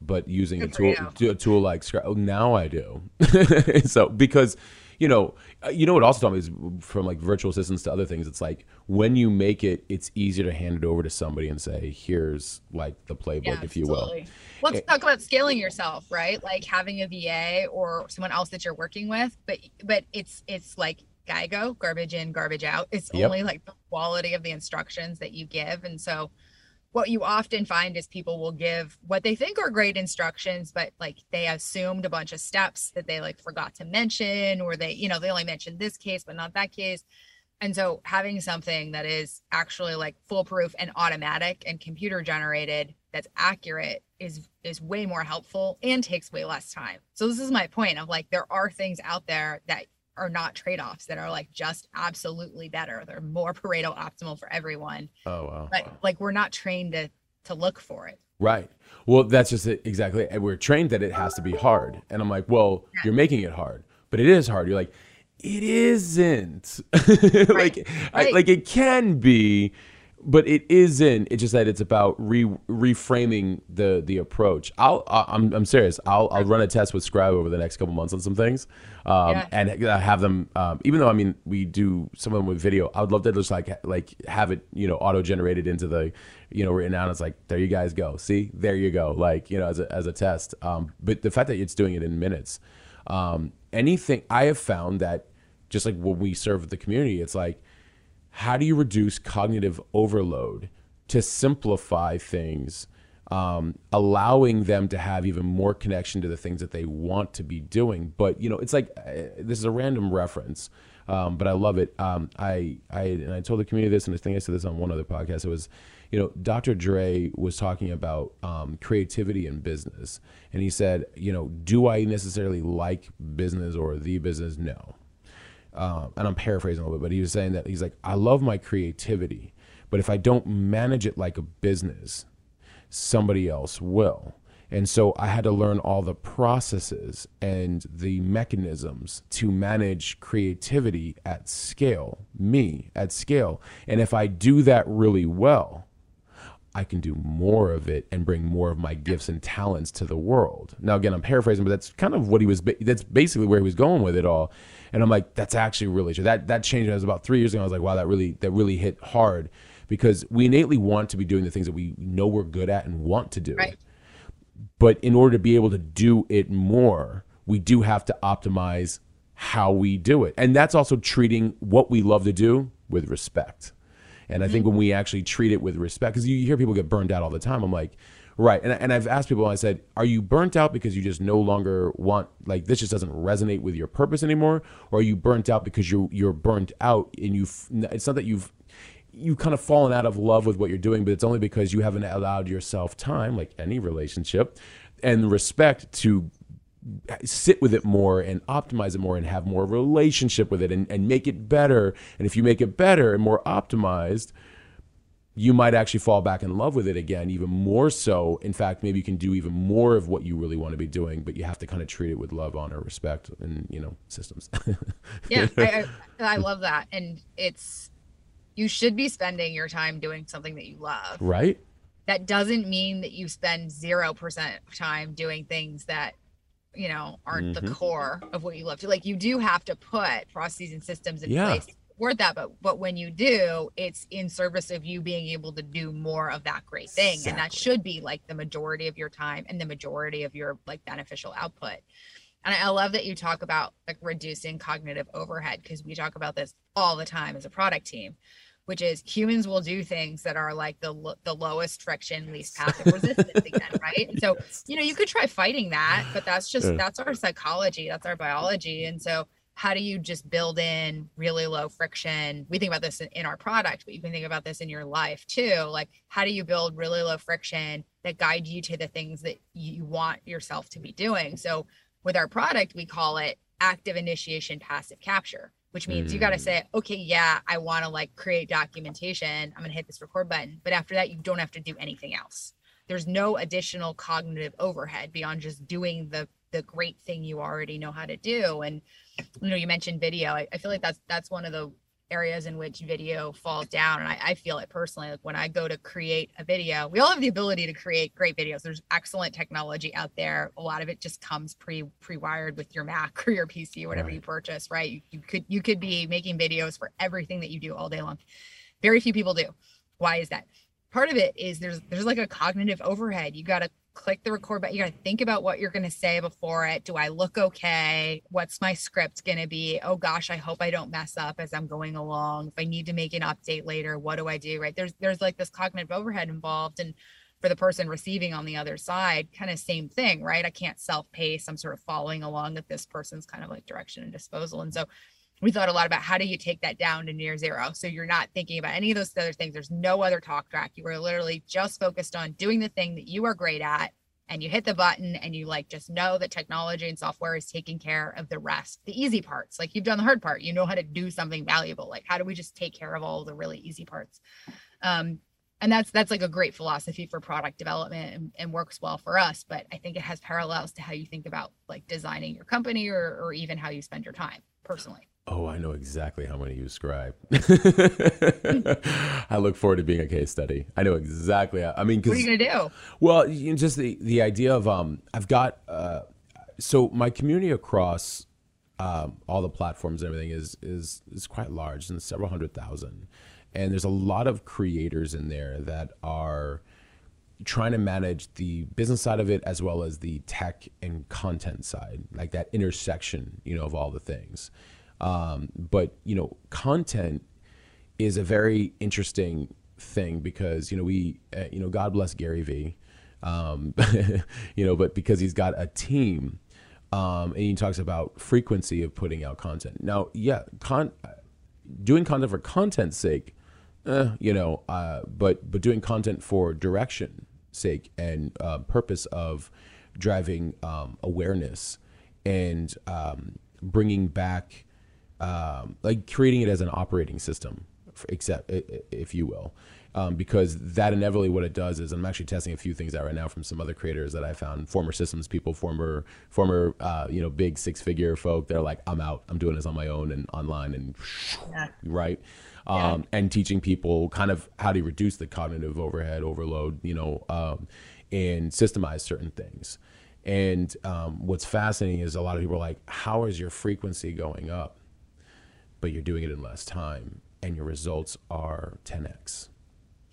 but using a tool a tool like Scribe. Oh, now I do. so because you know, uh, you know what also taught me is from like virtual assistants to other things. It's like when you make it, it's easier to hand it over to somebody and say, "Here's like the playbook, yeah, if you absolutely. will." Let's talk about scaling yourself, right? Like having a VA or someone else that you're working with, but but it's it's like GIGO, garbage in, garbage out. It's yep. only like the quality of the instructions that you give, and so what you often find is people will give what they think are great instructions but like they assumed a bunch of steps that they like forgot to mention or they you know they only mentioned this case but not that case. And so having something that is actually like foolproof and automatic and computer generated that's accurate is is way more helpful and takes way less time. So this is my point of like there are things out there that are not trade-offs that are like just absolutely better. They're more Pareto optimal for everyone. Oh wow. But like we're not trained to to look for it. Right. Well, that's just it exactly. And we're trained that it has to be hard. And I'm like, well, yeah. you're making it hard. But it is hard. You're like, it isn't. like right. I, like it can be but it isn't. It's just that it's about re, reframing the the approach. I'll I'm I'm serious. I'll I'll run a test with Scribe over the next couple months on some things, um, yeah. and have them. Um, even though I mean we do some of them with video, I would love to just like like have it you know auto generated into the you know written out. It's like there you guys go. See there you go. Like you know as a as a test. Um, but the fact that it's doing it in minutes. Um, anything I have found that just like when we serve the community, it's like how do you reduce cognitive overload to simplify things, um, allowing them to have even more connection to the things that they want to be doing? But you know, it's like uh, this is a random reference, um, but I love it. Um, I I and I told the community this, and I think I said this on one other podcast. It was, you know, Dr. Dre was talking about um, creativity in business, and he said, you know, do I necessarily like business or the business? No uh, and I'm paraphrasing a little bit, but he was saying that he's like, I love my creativity, but if I don't manage it like a business, somebody else will. And so I had to learn all the processes and the mechanisms to manage creativity at scale, me at scale. And if I do that really well, I can do more of it and bring more of my gifts and talents to the world. Now, again, I'm paraphrasing, but that's kind of what he was, that's basically where he was going with it all. And I'm like, that's actually really true. That, that changed. It was about three years ago. I was like, wow, that really, that really hit hard because we innately want to be doing the things that we know we're good at and want to do. Right. But in order to be able to do it more, we do have to optimize how we do it. And that's also treating what we love to do with respect. And I mm-hmm. think when we actually treat it with respect, because you hear people get burned out all the time. I'm like, right. And, and I've asked people, I said, are you burnt out because you just no longer want, like, this just doesn't resonate with your purpose anymore? Or are you burnt out because you're, you're burnt out and you've, it's not that you've, you kind of fallen out of love with what you're doing, but it's only because you haven't allowed yourself time, like any relationship, and respect to sit with it more and optimize it more and have more relationship with it and, and make it better. And if you make it better and more optimized, you might actually fall back in love with it again, even more so. In fact, maybe you can do even more of what you really want to be doing, but you have to kind of treat it with love, honor, respect, and you know, systems. yeah, I, I, I love that, and it's you should be spending your time doing something that you love, right? That doesn't mean that you spend zero percent of time doing things that you know aren't Mm-hmm. the core of what you love to like you do have to put processes and systems in Yeah. place support that but but when you do it's in service of you being able to do more of that great thing. And that should be like the majority of your time and the majority of your like beneficial output. And I love that you talk about like reducing cognitive overhead because we talk about this all the time as a product team, which is humans will do things that are like the lo- the lowest friction, least path of resistance again, right? And so you know you could try fighting that, but that's just Yeah. that's our psychology, that's our biology, and so how do you just build in really low friction? We think about this in, in our product, but you can think about this in your life too. Like, how do you build really low friction that guide you to the things that you want yourself to be doing? So, with our product, we call it active initiation, passive capture, which means you got to Mm. say, okay, yeah, I want to like create documentation. I'm going to hit this record button. But after that, you don't have to do anything else. There's no additional cognitive overhead beyond just doing the the great thing you already know how to do. And you know, you mentioned video. I, I feel like that's that's one of the areas in which video falls down. And I, I feel it personally. Like when I go to create a video, we all have the ability to create great videos. There's excellent technology out there. A lot of it just comes pre pre-wired with your Mac or your PC or whatever Right. you purchase, right? You, you could you could be making videos for everything that you do all day long. Very few people do. Why is that? Part of it is there's there's like a cognitive overhead. You got to click the record button. You got to think about what you're going to say before it. Do I look okay? What's my script going to be? Oh gosh, I hope I don't mess up as I'm going along. If I need to make an update later, what do I do? Right? There's there's like this cognitive overhead involved and for the person receiving on the other side, kind of same thing, right? I can't self pace. I'm sort of following along at this person's kind of like direction and disposal. And so we thought a lot about how do you take that down to near zero. So you're not thinking about any of those other things. There's no other talk track. You are literally just focused on doing the thing that you are great at and you hit the button and you like just know that technology and software is taking care of the rest the easy parts. Like you've done the hard part. You know how to do something valuable. Like how do we just take care of all the really easy parts? Um and that's that's like a great philosophy for product development and, and works well for us but i think it has parallels to how you think about like designing your company or, or even how you spend your time personally Oh, I know exactly how many you scribe. I look forward to being a case study. I know exactly. How, I mean, what are you gonna do well, you know, just the the idea of um, I've got uh, so my community across um, all the platforms and everything is is is quite large and several hundred thousand, and there's a lot of creators in there that are trying to manage the business side of it as well as the tech and content side, like that intersection, you know, of all the things. Um, but you know, content is a very interesting thing because you know we, uh, you know, God bless Gary Vee, um, you know, but because he's got a team, um, and he talks about frequency of putting out content. Now, yeah, con- doing content for content's sake eh, you know, uh, but but doing content for direction sake and uh, purpose of driving um, awareness and um, bringing back, um, like creating it as an operating system, except if you will. Um, because that inevitably what it does is I'm actually testing a few things out right now from some other creators that I found former systems people former former uh, you know big six figure folk they're like I'm out I'm doing this on my own and online and Yeah. right? Um, and teaching people kind of how to reduce the cognitive overhead, overload, you know, um, and systemize certain things. And um, what's fascinating is a lot of people are like, how is your frequency going up? But you're doing it in less time, and your results are 10x.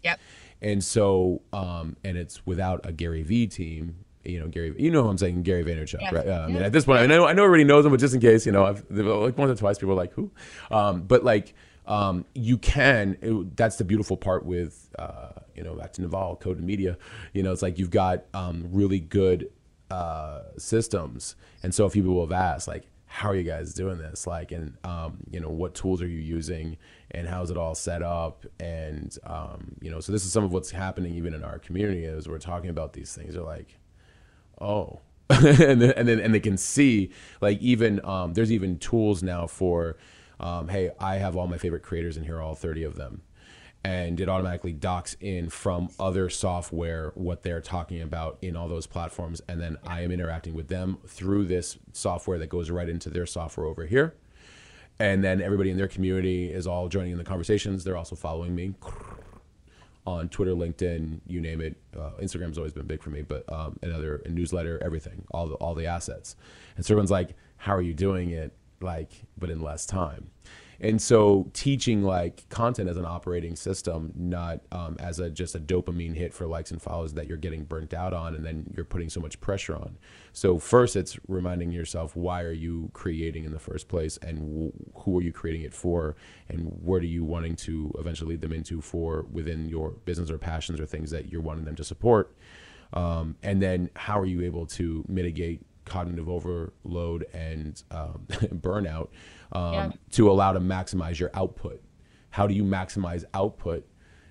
Yep. And so, um, and it's without a Gary Vee team, you know Gary. You know who I'm saying Gary Vaynerchuk, Yes. right? Uh, I mean, at this point, I know I know everybody knows him, but just in case, you know, I've like once or twice people are like who, um, but like um, you can. It, that's the beautiful part with uh, you know back to Naval Code and Media. You know, it's like you've got um, really good uh, systems, and so a few people have asked like. How are you guys doing this? Like, and um, you know, what tools are you using, and how's it all set up? And um, you know, so this is some of what's happening even in our community as we're talking about these things. They're like, oh and then and then and they can see like even um, there's even tools now for um, hey i have all my favorite creators and here are all 30 of them and it automatically docks in from other software what they're talking about in all those platforms and then i am interacting with them through this software that goes right into their software over here and then everybody in their community is all joining in the conversations they're also following me on Twitter, LinkedIn, you name it. Uh, Instagram's always been big for me, but um, another newsletter, everything, all the all the assets. And so everyone's like, "How are you doing it?" Like, but in less time. And so teaching like content as an operating system, not um, as a just a dopamine hit for likes and follows that you're getting burnt out on, and then you're putting so much pressure on. So first, it's reminding yourself why are you creating in the first place, and wh- who are you creating it for, and what are you wanting to eventually lead them into for within your business or passions or things that you're wanting them to support, um, and then how are you able to mitigate cognitive overload and um, burnout um, Yeah. to allow to maximize your output. How do you maximize output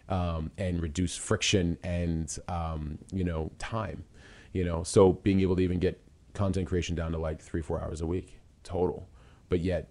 um, and reduce friction and um, you know time? You know, so being able to even get content creation down to like three four hours a week total, but yet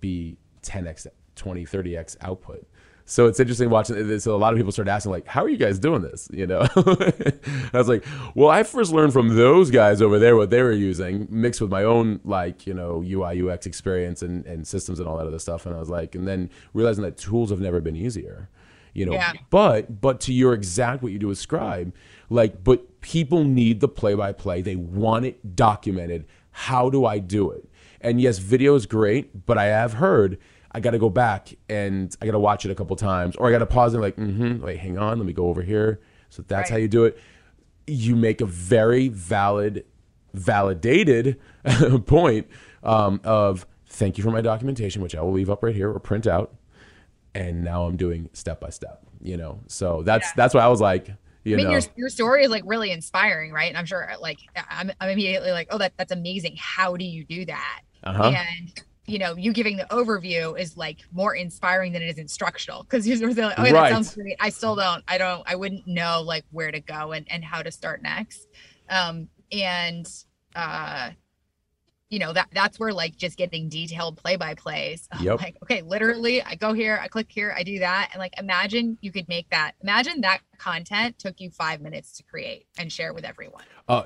be 10x, 20, 30x output. So it's interesting watching this. So a lot of people start asking, like, how are you guys doing this? You know, I was like, well, I first learned from those guys over there what they were using, mixed with my own, like, you know, UI, UX experience and, and systems and all that other stuff. And I was like, and then realizing that tools have never been easier, you know, Yeah. but, but to your exact what you do with Scribe, like, but people need the play by play. They want it documented. How do I do it? And yes, video is great, but I have heard I got to go back and I got to watch it a couple times, or I got to pause and like, mm-hmm, wait, hang on, let me go over here. So that's how you do it. You make a very valid, validated point um, of thank you for my documentation, which I will leave up right here or print out, and now I'm doing step by step. You know, so that's Yeah. that's why I was like, you I mean, know, your your story is like really inspiring, right? And I'm sure, like, I'm, I'm immediately like, oh, that that's amazing. How do you do that? uh-huh. And you know, you giving the overview is like more inspiring than it is instructional because you're sort of like, oh, Right. that sounds great. I still don't, I don't, I wouldn't know like where to go and and how to start next. Um, and uh, you know that that's where like just getting detailed play by plays. Yep. Like, okay, literally, I go here, I click here, I do that, and like imagine you could make that. Imagine that content took you five minutes to create and share with everyone. uh,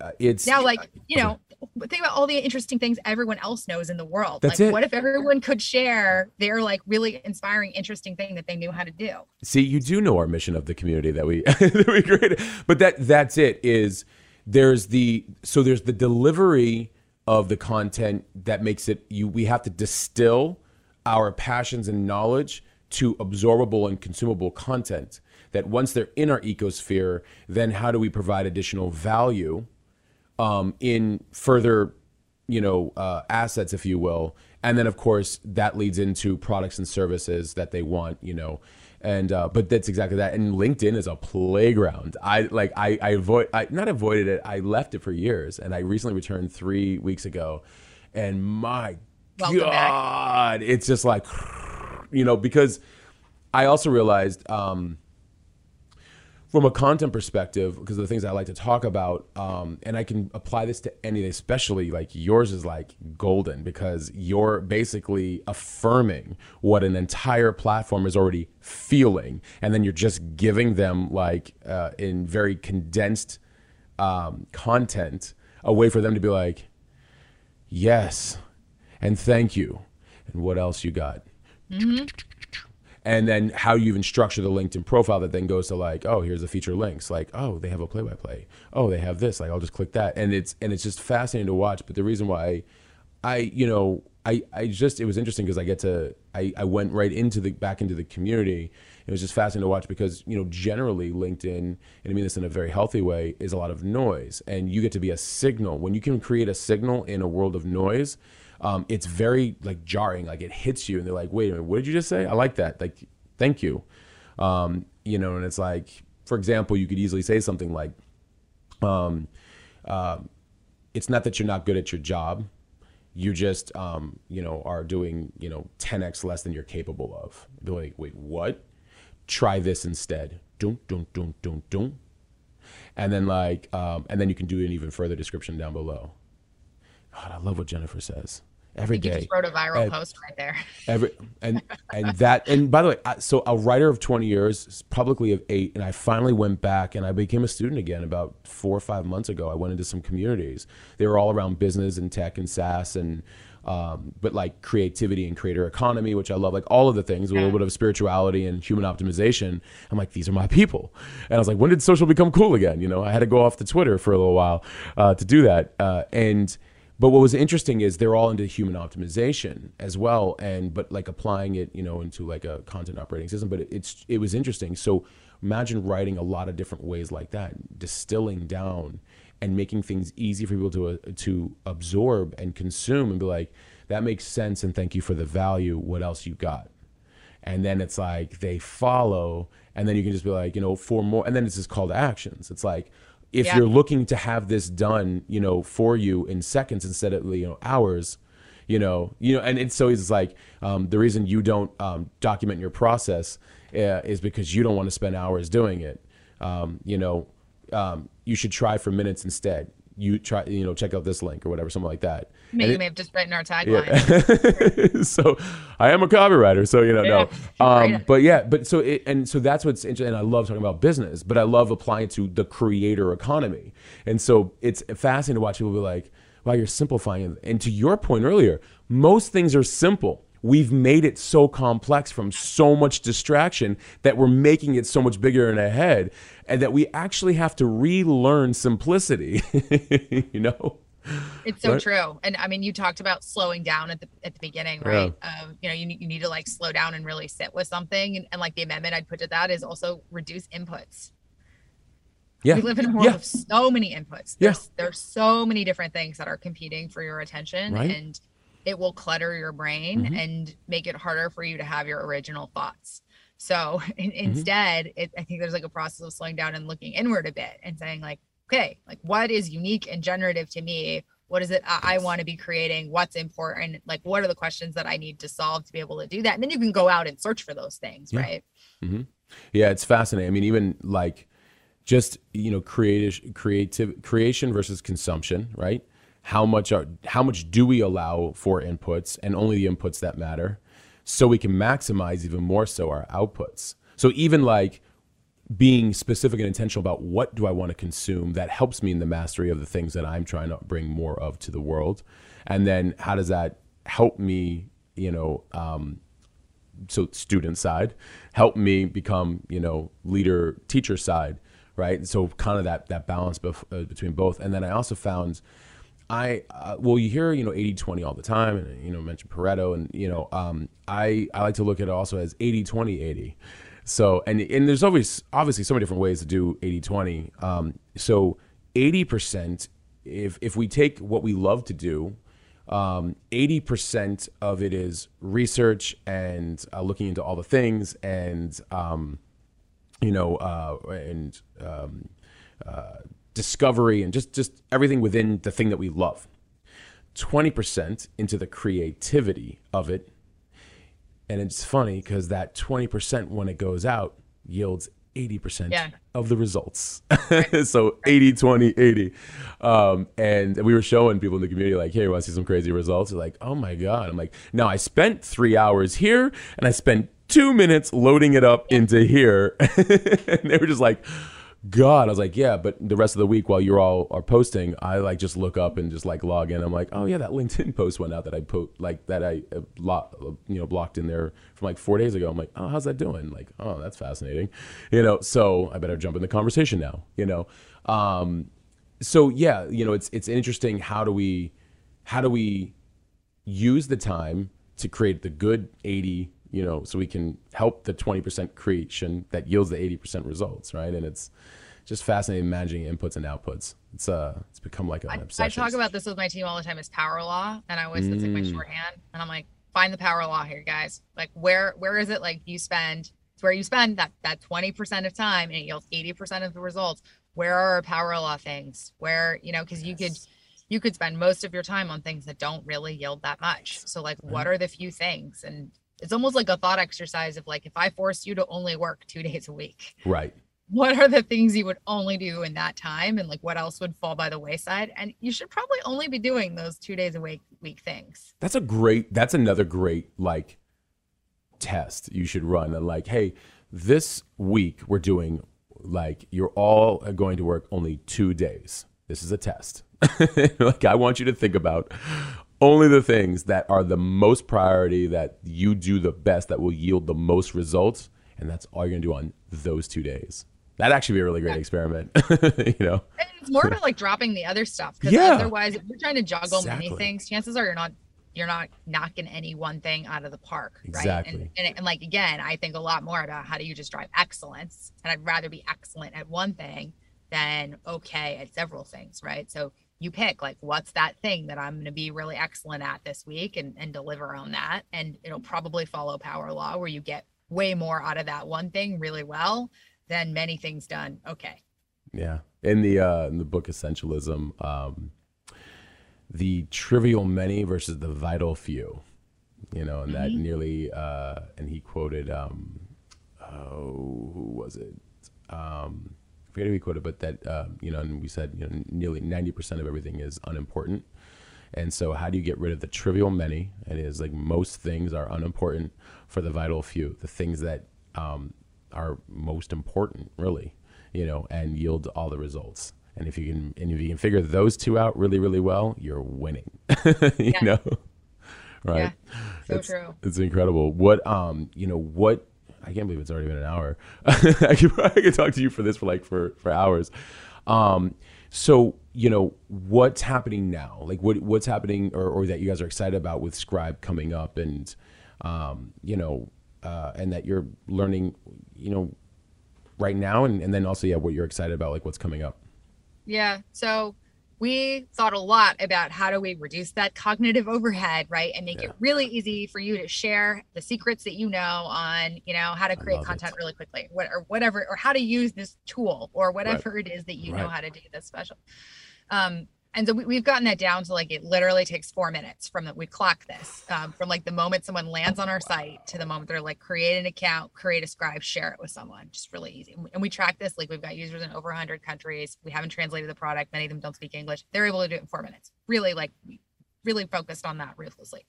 uh, it's Now, like, you know, think about all the interesting things everyone else knows in the world. That's like, it. what if everyone could share their like really inspiring, interesting thing that they knew how to do? See, you do know our mission of the community that we that we created, but that that's it. Is there's the so there's the delivery of the content that makes it you. We have to distill our passions and knowledge to absorbable and consumable content. That once they're in our ecosphere, then how do we provide additional value? um, in further, you know, uh, assets, if you will, and then of course that leads into products and services that they want, you know, and uh, but that's exactly that. And LinkedIn is a playground. I like I I avoid I not avoided it. I left it for years, and I recently returned three weeks ago, and my Welcome back. God, it's just like, you know, because I also realized. Um, from a content perspective, because of the things I like to talk about, um, and I can apply this to anything, especially like yours is like golden because you're basically affirming what an entire platform is already feeling, and then you're just giving them like uh, in very condensed um, content a way for them to be like, yes, and thank you, and what else you got and then how you even structure the LinkedIn profile that then goes to like, oh, here's the feature links. Like, oh, they have a play-by-play. Oh, they have this. Like, I'll just click that, and it's and it's just fascinating to watch. But the reason why I, you know, I, I just it was interesting because I get to I, I went right into the back into the community. It was just fascinating to watch because you know generally LinkedIn and I mean this in a very healthy way is a lot of noise and you get to be a signal when you can create a signal in a world of noise. Um, it's very like jarring, like it hits you and they're like, wait a minute, what did you just say? I like that, like thank you, um, you know, and it's like for example, you could easily say something like, um, uh, it's not that you're not good at your job. You just um, you know are doing you know 10x less than you're capable of. Be like wait what? Try this instead. Don't don't don't don't don't and then like um, and then you can do an even further description down below god i love what jennifer says every day. You just wrote a viral post right there. Every and and that and by the way, I, so a writer of 20 years, publicly of eight, and I finally went back and I became a student again about four or five months ago. I went into some communities. They were all around business and tech and SaaS and. Um, but like creativity and creator economy, which I love, like all of the things, a little bit of spirituality and human optimization. I'm like, these are my people. And I was like, when did social become cool again? You know, I had to go off the Twitter for a little while uh, to do that. Uh, and but what was interesting is they're all into human optimization as well, and but like applying it, you know, into like a content operating system. But it, it's it was interesting. So imagine writing a lot of different ways like that, distilling down and making things easy for people to uh, to absorb and consume, and be like, that makes sense, and thank you for the value. What else you got? And then it's like they follow, and then you can just be like, you know, for more, and then it's just call to actions. It's like if yeah. you're looking to have this done, you know, for you in seconds instead of you know hours, you know, you know, and it's so it's like um, the reason you don't um, document your process uh, is because you don't want to spend hours doing it. Um, you know, um, you should try for minutes instead you try you know check out this link or whatever something like that. Maybe you may have just written our tagline. Yeah. so i am a copywriter so you know yeah. no um, but yeah but so it, and so that's what's interesting and i love talking about business but i love applying to the creator economy. And so it's fascinating to watch people be like wow you're simplifying and to your point earlier most things are simple we've made it so complex from so much distraction that we're making it so much bigger in our head and that we actually have to relearn simplicity you know it's so right? true and i mean you talked about slowing down at the at the beginning right yeah. um, you know you, you need to like slow down and really sit with something and, and like the amendment i'd put to that is also reduce inputs yeah. We live in a world yeah. of so many inputs. There's, yeah. there's so many different things that are competing for your attention. Right. And it will clutter your brain mm-hmm. and make it harder for you to have your original thoughts. So in, mm-hmm. instead, it, I think there's like a process of slowing down and looking inward a bit and saying like, okay, like what is unique and generative to me? What is it I, I want to be creating? What's important? Like, what are the questions that I need to solve to be able to do that? And then you can go out and search for those things, yeah. right? Mm-hmm. Yeah, it's fascinating. I mean, even like just you know, creative, creative creation versus consumption, right? How much are how much do we allow for inputs and only the inputs that matter so we can maximize even more so our outputs. So even like being specific and intentional about what do i want to consume that helps me in the mastery of the things that i'm trying to bring more of to the world. And then how does that help me you know um, so student side help me become you know leader teacher side right? So kind of that that balance bef- uh, between both. And then i also found I uh, well, you hear you know 80-20 all the time, and you know mention Pareto, and you know um, I I like to look at it also as 80-20-80. So and and there's always obviously so many different ways to do 80-20. Um, so eighty percent, if if we take what we love to do, um, eighty percent of it is research and uh, looking into all the things, and um, you know, uh, and um, uh, discovery and just just everything within the thing that we love. 20% into the creativity of it. And it's funny because that 20% when it goes out yields 80% yeah. of the results. Right. so 80, 20, 80. Um, and we were showing people in the community, like, hey, you want to see some crazy results? They're like, oh my God. I'm like, no, I spent three hours here and I spent two minutes loading it up yeah. into here. and they were just like, God, I was like, yeah, but the rest of the week while you're all are posting, I like just look up and just like log in. I'm like, oh yeah, that LinkedIn post went out that I put like that I uh, lo- you know blocked in there from like four days ago. I'm like, oh, how's that doing? Like, oh, that's fascinating, you know. So I better jump in the conversation now, you know. Um, so yeah, you know, it's it's interesting. How do we, how do we use the time to create the good 80 you know so we can help the 20% creation that yields the 80% results right and it's just fascinating managing inputs and outputs it's uh it's become like an I, I talk about this with my team all the time as power law, and I always that's like my Mm. shorthand. And I'm like, find the power law here, guys. Like, where where is it? Like, you spend it's where you spend that that 20% of time, and it yields 80% of the results. Where are our power law things? Where you know, because you could you could spend most of your time on things that don't really yield that much. So, like, what are the few things? And it's almost like a thought exercise of like, if I forced you to only work two days a week, right what are the things you would only do in that time and like what else would fall by the wayside and you should probably only be doing those two days a week week things That's a great. That's another great like test you should run. And like, hey, this week we're doing like you're all going to work only two days. This is a test. like I want you to think about only the things that are the most priority that you do the best that will yield the most results, and that's all you're gonna do on those two days. That'd actually be a really great experiment. you know. and it's more about like dropping the other stuff because Yeah. otherwise if you're trying to juggle many things chances are you're not you're not knocking any one thing out of the park right Exactly. and, and, and like again i think a lot more about how do you just drive excellence and i'd rather be excellent at one thing than okay at several things right so you pick like what's that thing that i'm going to be really excellent at this week and, and deliver on that and it'll probably follow power law where you get way more out of that one thing really well than many things done okay Yeah. In the uh in the book Essentialism, um the trivial many versus the vital few. You know, and that nearly uh and he quoted um oh who was it? Um forget who he quoted, but that uh, you know, and we said, you know, nearly ninety percent of everything is unimportant. And so, how do you get rid of the trivial many? And It is like most things are unimportant for the vital few, the things that um, are most important, really, you know, and yield all the results. And if you can, and if you can figure those two out really, really well, you're winning. you Yeah. know, right? Yeah. so it's, true It's incredible. What, um, you know, what? I can't believe it's already been an hour. I could I could talk to you for this for like for for hours. Um, so you know what's happening now? Like what what's happening, or, or that you guys are excited about with Scribe coming up, and um, you know, uh, and that you're learning, you know, right now, and, and then also yeah, what you're excited about, like what's coming up. Yeah. So we thought a lot about how do we reduce that cognitive overhead, right? And make Yeah. it really easy for you to share the secrets that you know on, you know, how to create content it. really quickly, what or whatever, or how to use this tool or whatever it is that you know how to do that's special. Um, and so we, we've gotten that down to like it literally takes four minutes from that we clock this um, from like the moment someone lands on our site to the moment they're like create an account create a scribe share it with someone. Just really easy. And we, and we track this like we've got users in over 100 countries. We haven't translated the product. Many of them don't speak english. They're able to do it in four minutes. Really like really focused on that ruthlessly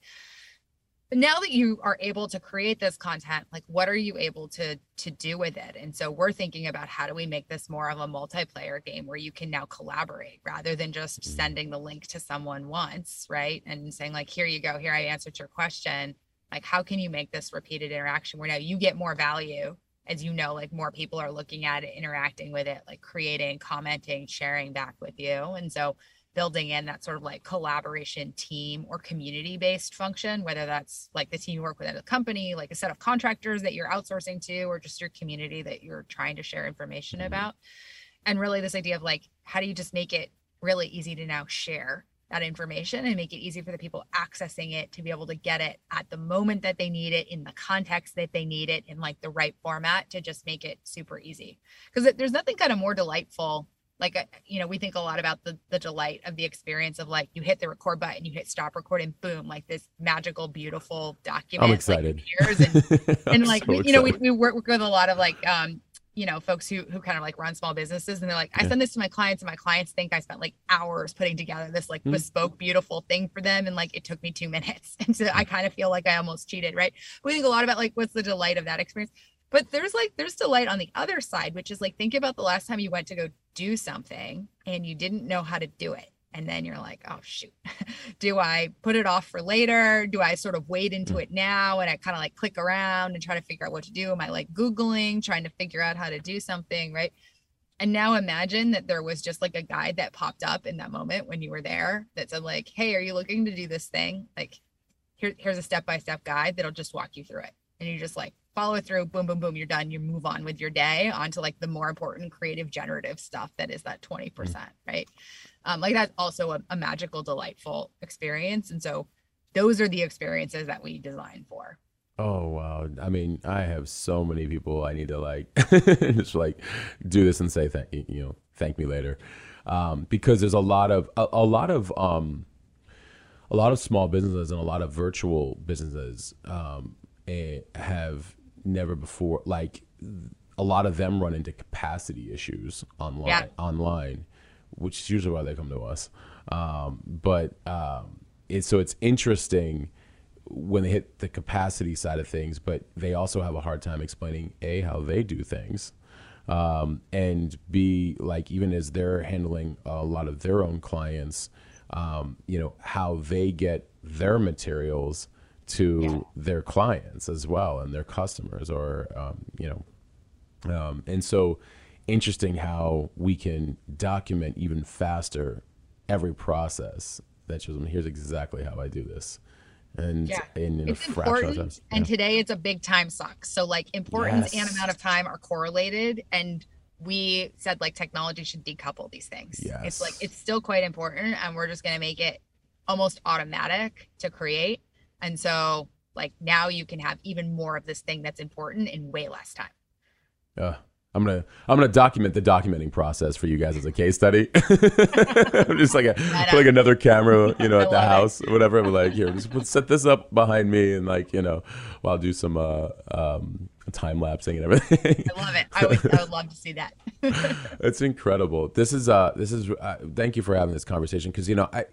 but now that you are able to create this content like what are you able to to do with it? And so we're thinking about how do we make this more of a multiplayer game where you can now collaborate rather than just Mm. sending the link to someone once right? And saying like here you go. Here i answered your question. Like how can you make this repeated interaction where now you get more value as you know like more people are looking at it interacting with it like creating commenting sharing back with you? And so building in that sort of like collaboration team or community based function, whether that's like the team you work with at a company, like a set of contractors that you're outsourcing to, or just your community that you're trying to share information Mhm. about. And really, this idea of like, how do you just make it really easy to now share that information and make it easy for the people accessing it to be able to get it at the moment that they need it in the context that they need it in like the right format to just make it super easy because there's nothing kind of more delightful like uh, you know we think a lot about the the delight of the experience of like you hit the record button you hit stop record and boom like this magical beautiful document I'm excited. appears and and like so we, you know we, we work with a lot of like um you know folks who who kind of like run small businesses and they're like i Yeah. send this to my clients and my clients think i spent like hours putting together this like Mhm. bespoke beautiful thing for them and like it took me two minutes and so i kind of feel like i almost cheated right we think a lot about like what's the delight of that experience but there's like there's delight on the other side which is like think about the last time you went to go do something and you didn't know how to do it. And then you're like oh shoot. Do i put it off for later? Do i sort of wade into Mm. it now and i kind of like click around and try to figure out what to do? Am i like googling trying to figure out how to do something right? And now imagine that there was just like a guide that popped up in that moment when you were there that said like hey are you looking to do this thing? Like here, here's a step-by-step guide that'll just walk you through it. And you're just like follow it through boom boom boom you're done you move on with your day onto like the more important creative generative stuff that is that 20 Mm. percent right um, like that's also a, a magical delightful experience and so those are the experiences that we design for Oh wow! I mean, I have so many people I need to like just like do this and say thank you you know thank me later, um, because there's a lot of a, a lot of um, a lot of small businesses and a lot of virtual businesses um, eh, have never before like a lot of them run into capacity issues online Yeah. online, which is usually why they come to us. Um, but um, it's so it's interesting when they hit the capacity side of things, but they also have a hard time explaining a how they do things, um, and b like even as they're handling a lot of their own clients, um, you know how they get their materials to their clients as well and their customers, or um, you know um, and so interesting how we can document even faster every process that shows them here's exactly how I do this. And Yeah. in, in a it's fraction of important times. and Yeah. today it's a big time suck so like importance and amount of time are correlated and we said like technology should decouple these things yes. it's like it's still quite important and we're just going to make it almost automatic to create and so like now you can have even more of this thing that's important in way less time Uh, I'm gonna I'm gonna document the documenting process for you guys as a case study. I'm just like a put like another camera, you know, at the it. house, or whatever. I'm like, here, just set this up behind me, and like, you know, while I'll do some uh, um, time lapsing and everything. i love it i would i would love to see that It's incredible. This is uh this is uh, thank you for having this conversation because you know I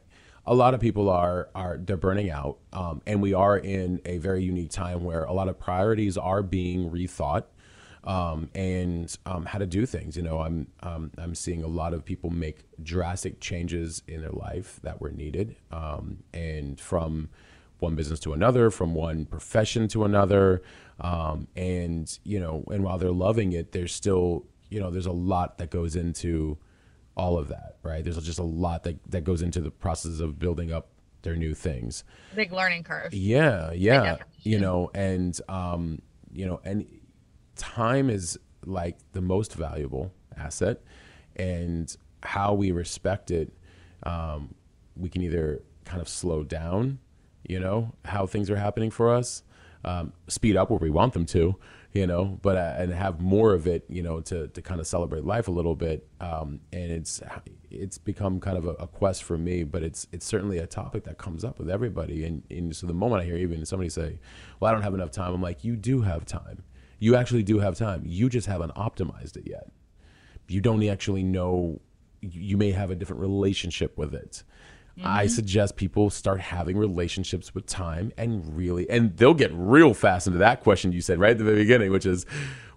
a lot of people are are they're burning out um, and we are in a very unique time where a lot of priorities are being rethought um, and um, how to do things. You know, I'm um, I'm seeing a lot of people make drastic changes in their life that were needed, um, and from one business to another, from one profession to another, um, and you know, and while they're loving it, there's still you know, there's a lot that goes into all of that, right? There's just a lot that that goes into the process of building up their new things. big learning curve Yeah, yeah. You know, and um, you know, and time is like the most valuable asset, and how we respect it, um, we can either kind of slow down, you know, how things are happening for us, um, speed up where we want them to, you know, but uh, and have more of it, you know, to to kind of celebrate life a little bit. Um, and it's it's become kind of a, a quest for me, but it's it's certainly a topic that comes up with everybody. And, and so the moment I hear even somebody say, "Well, I don't have enough time," I'm like, "You do have time. You actually do have time. You just haven't optimized it yet. You don't actually know. You may have a different relationship with it." I suggest people start having relationships with time and really, and they'll get real fast into that question you said right at the beginning, which is,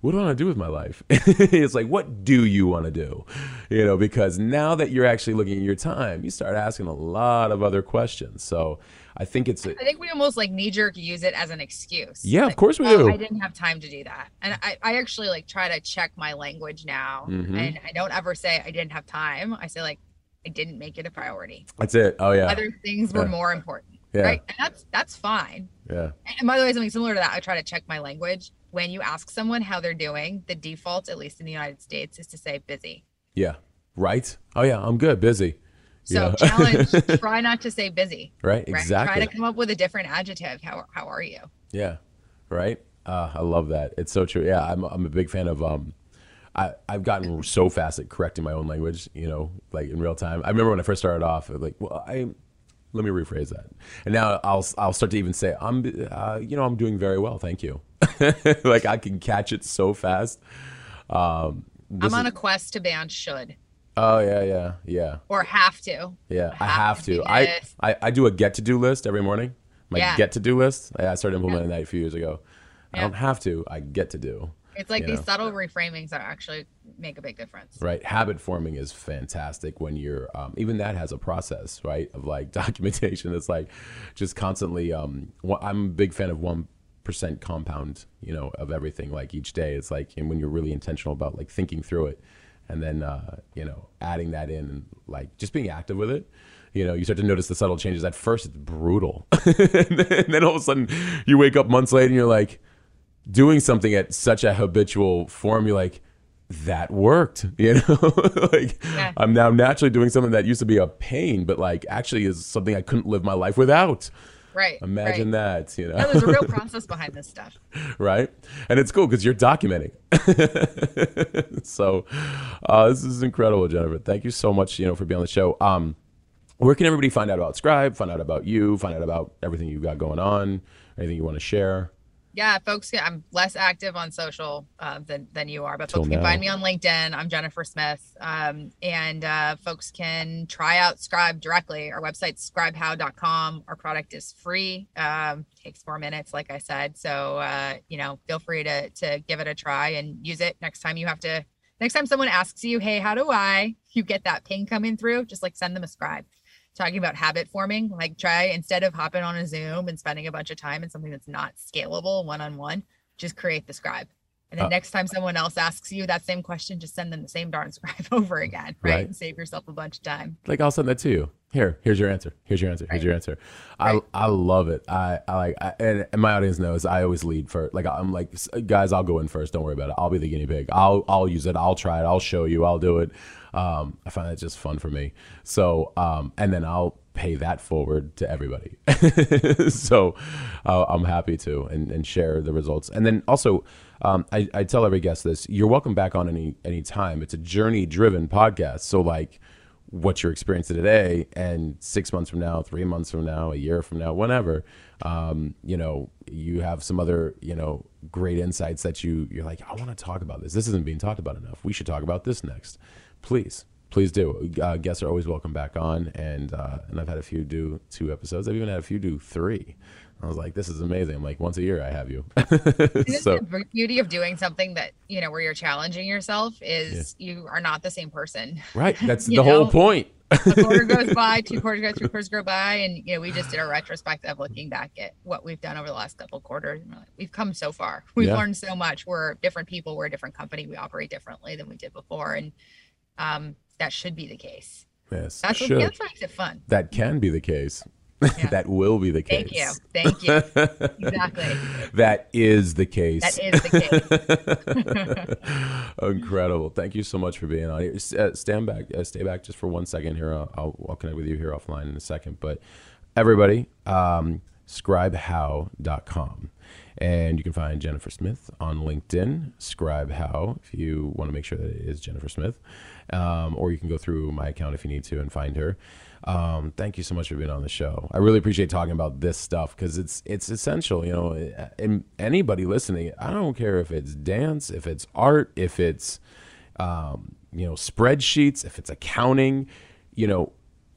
what do I want to do with my life? it's like, what do you want to do? You know, because now that you're actually looking at your time, you start asking a lot of other questions. So I think it's, a, I think we almost like knee jerk use it as an excuse. yeah, of course we oh, do. I didn't have time to do that. And I, I actually like try to check my language now. Mhm. And I don't ever say I didn't have time. I say like I didn't make it a priority. That's it. Oh yeah. Other things were Yeah. more important. Yeah. Right. And that's that's fine. Yeah. And by the way, something similar to that, I try to check my language. When you ask someone how they're doing, the default, at least in the United States, is to say busy. Yeah. Right. Oh yeah. I'm good. Busy. So Yeah. challenge, try not to say busy. Right. Right. Exactly. Try to come up with a different adjective. How how are you? Yeah, right. Uh, I love that. It's so true. Yeah, I'm I'm a big fan of um, I I've gotten so fast at correcting my own language. You know, like in real time. I remember when I first started off, like, well, I let me rephrase that, and now I'll I'll start to even say I'm uh, you know I'm doing very well, thank you. like I can catch it so fast. Um, I'm on is- a quest to ban should oh yeah yeah yeah or have to. yeah. I have have to. I. I I do a get to do list every morning. My Yeah. get to do list. I I started implementing that a few years ago. I don't have to. I get to do. It's like these know. subtle reframings that actually make a big difference. right habit forming is fantastic when you're um, even that has a process right of like documentation it's like just constantly um i'm a big fan of one percent compound you know of everything like each day it's like and when you're really intentional about like thinking through it and then uh you know adding that in and like just being active with it you know, you start to notice the subtle changes. At first, it's brutal, and, then, and then all of a sudden, you wake up months later and you're like doing something at such a habitual form. You're like, that worked, you know. like Yeah. I'm now naturally doing something that used to be a pain, but like actually is something I couldn't live my life without. Right. Imagine right. that, you know. No, there's a real process behind this stuff. right? And it's cool because you're documenting. so uh, this is incredible, Jennifer. Thank you so much, you know, for being on the show. Um, where can everybody find out about Scribe, find out about you, find out about everything you've got going on, anything you want to share? Yeah, folks, I'm less active on social uh, than than you are, but Till folks can find me on LinkedIn. I'm Jennifer Smith, um, and uh, folks can try out Scribe directly. Our website's scribehow.com. Our product is free. Um, takes four minutes, like I said. So uh, you know, feel free to to give it a try and use it next time you have to. Next time someone asks you, "Hey, how do I?" You get that ping coming through. Just like send them a Scribe. Talking about habit forming, like try instead of hopping on a Zoom and spending a bunch of time in something that's not scalable one on one, just create the scribe. And then Uh, next time someone else asks you that same question, just send them the same darn scribe over again, right? Right. And save yourself a bunch of time. Like I'll send that to you. Here, here's your answer. Here's your answer. Here's your answer. I Right. I love it. I I like I, and, and my audience knows I always lead first. Like I'm like guys, I'll go in first. Don't worry about it. I'll be the guinea pig. I'll I'll use it. I'll try it. I'll show you. I'll do it. Um, I find that just fun for me. So um, and then I'll pay that forward to everybody. so uh, I'm happy to and, and share the results. And then also, um, I, I tell every guest this: you're welcome back on any any time. It's a journey driven podcast. So like what you're experiencing today and six months from now three months from now a year from now whenever um, you know you have some other you know great insights that you you're like i want to talk about this this isn't being talked about enough we should talk about this next please please do uh, guests are always welcome back on and uh, and i've had a few do two episodes i've even had a few do three i was like this is amazing i'm like once a year i have you so the beauty of doing something that, you know, where you're challenging yourself is you are not the same person. right that's the whole point a quarter goes by, two quarters go, three quarters go by, and you know we just did a retrospective looking back at what we've done over the last couple quarters. and we're like, We've come so far. We've Yeah. learned so much. We're different people. We're a different company. We operate differently than we did before, and um, that should be the case. yes That's should. that's what makes it fun. that can be the case Yeah. that will be the case Thank you. Thank you. Exactly. that is the case. That is the case. Incredible. Thank you so much for being on here. Uh, stand back. Uh, stay back just for one second here. I'll, I'll, I'll connect with you here offline in a second. But everybody, um, scribehow.com. And you can find Jennifer Smith on LinkedIn, Scribe How, if you want to make sure that it is Jennifer Smith. Um, or you can go through my account if you need to and find her. Um, thank you so much for being on the show. I really appreciate talking about this stuff because it's it's essential. You know, anybody listening, I don't care if it's dance, if it's art, if it's um, you know spreadsheets, if it's accounting. You know,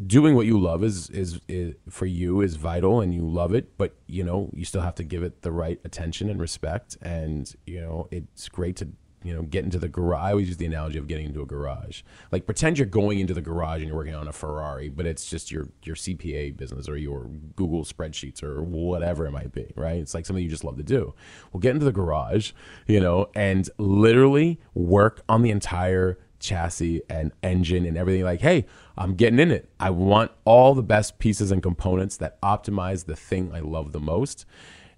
doing what you love is, is is for you is vital, and you love it. But you know, you still have to give it the right attention and respect. And you know, it's great to you know, get into the garage. I always use the analogy of getting into a garage. Like pretend you're going into the garage and you're working on a Ferrari, but it's just your your CPA business or your Google spreadsheets or whatever it might be, right? It's like something you just love to do. Well, get into the garage, you know, and literally work on the entire chassis and engine and everything like hey i'm getting in it i want all the best pieces and components that optimize the thing i love the most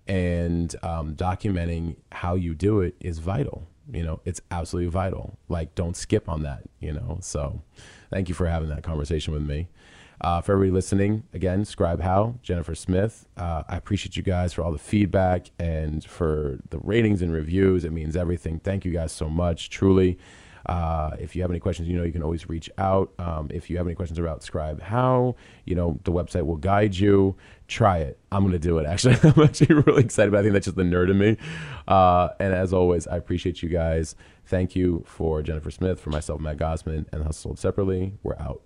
and um, documenting how you do it is vital you know it's absolutely vital. Like don't skip on that you know? So thank you for having that conversation with me. Uh, for everybody listening again scribe how jennifer smith. Uh, i appreciate you guys for all the feedback and for the ratings and reviews. It means everything. Thank you guys so much truly. Uh, if you have any questions, you know, you can always reach out. Um, if you have any questions about Scribe How, you know, the website will guide you. Try it. I'm to do it, actually. I'm actually really excited, but I think that's just the nerd in me. Uh, and as always, I appreciate you guys. Thank you for Jennifer Smith, for myself, Matt Gottesman, and Hustle Sold Separately. We're out.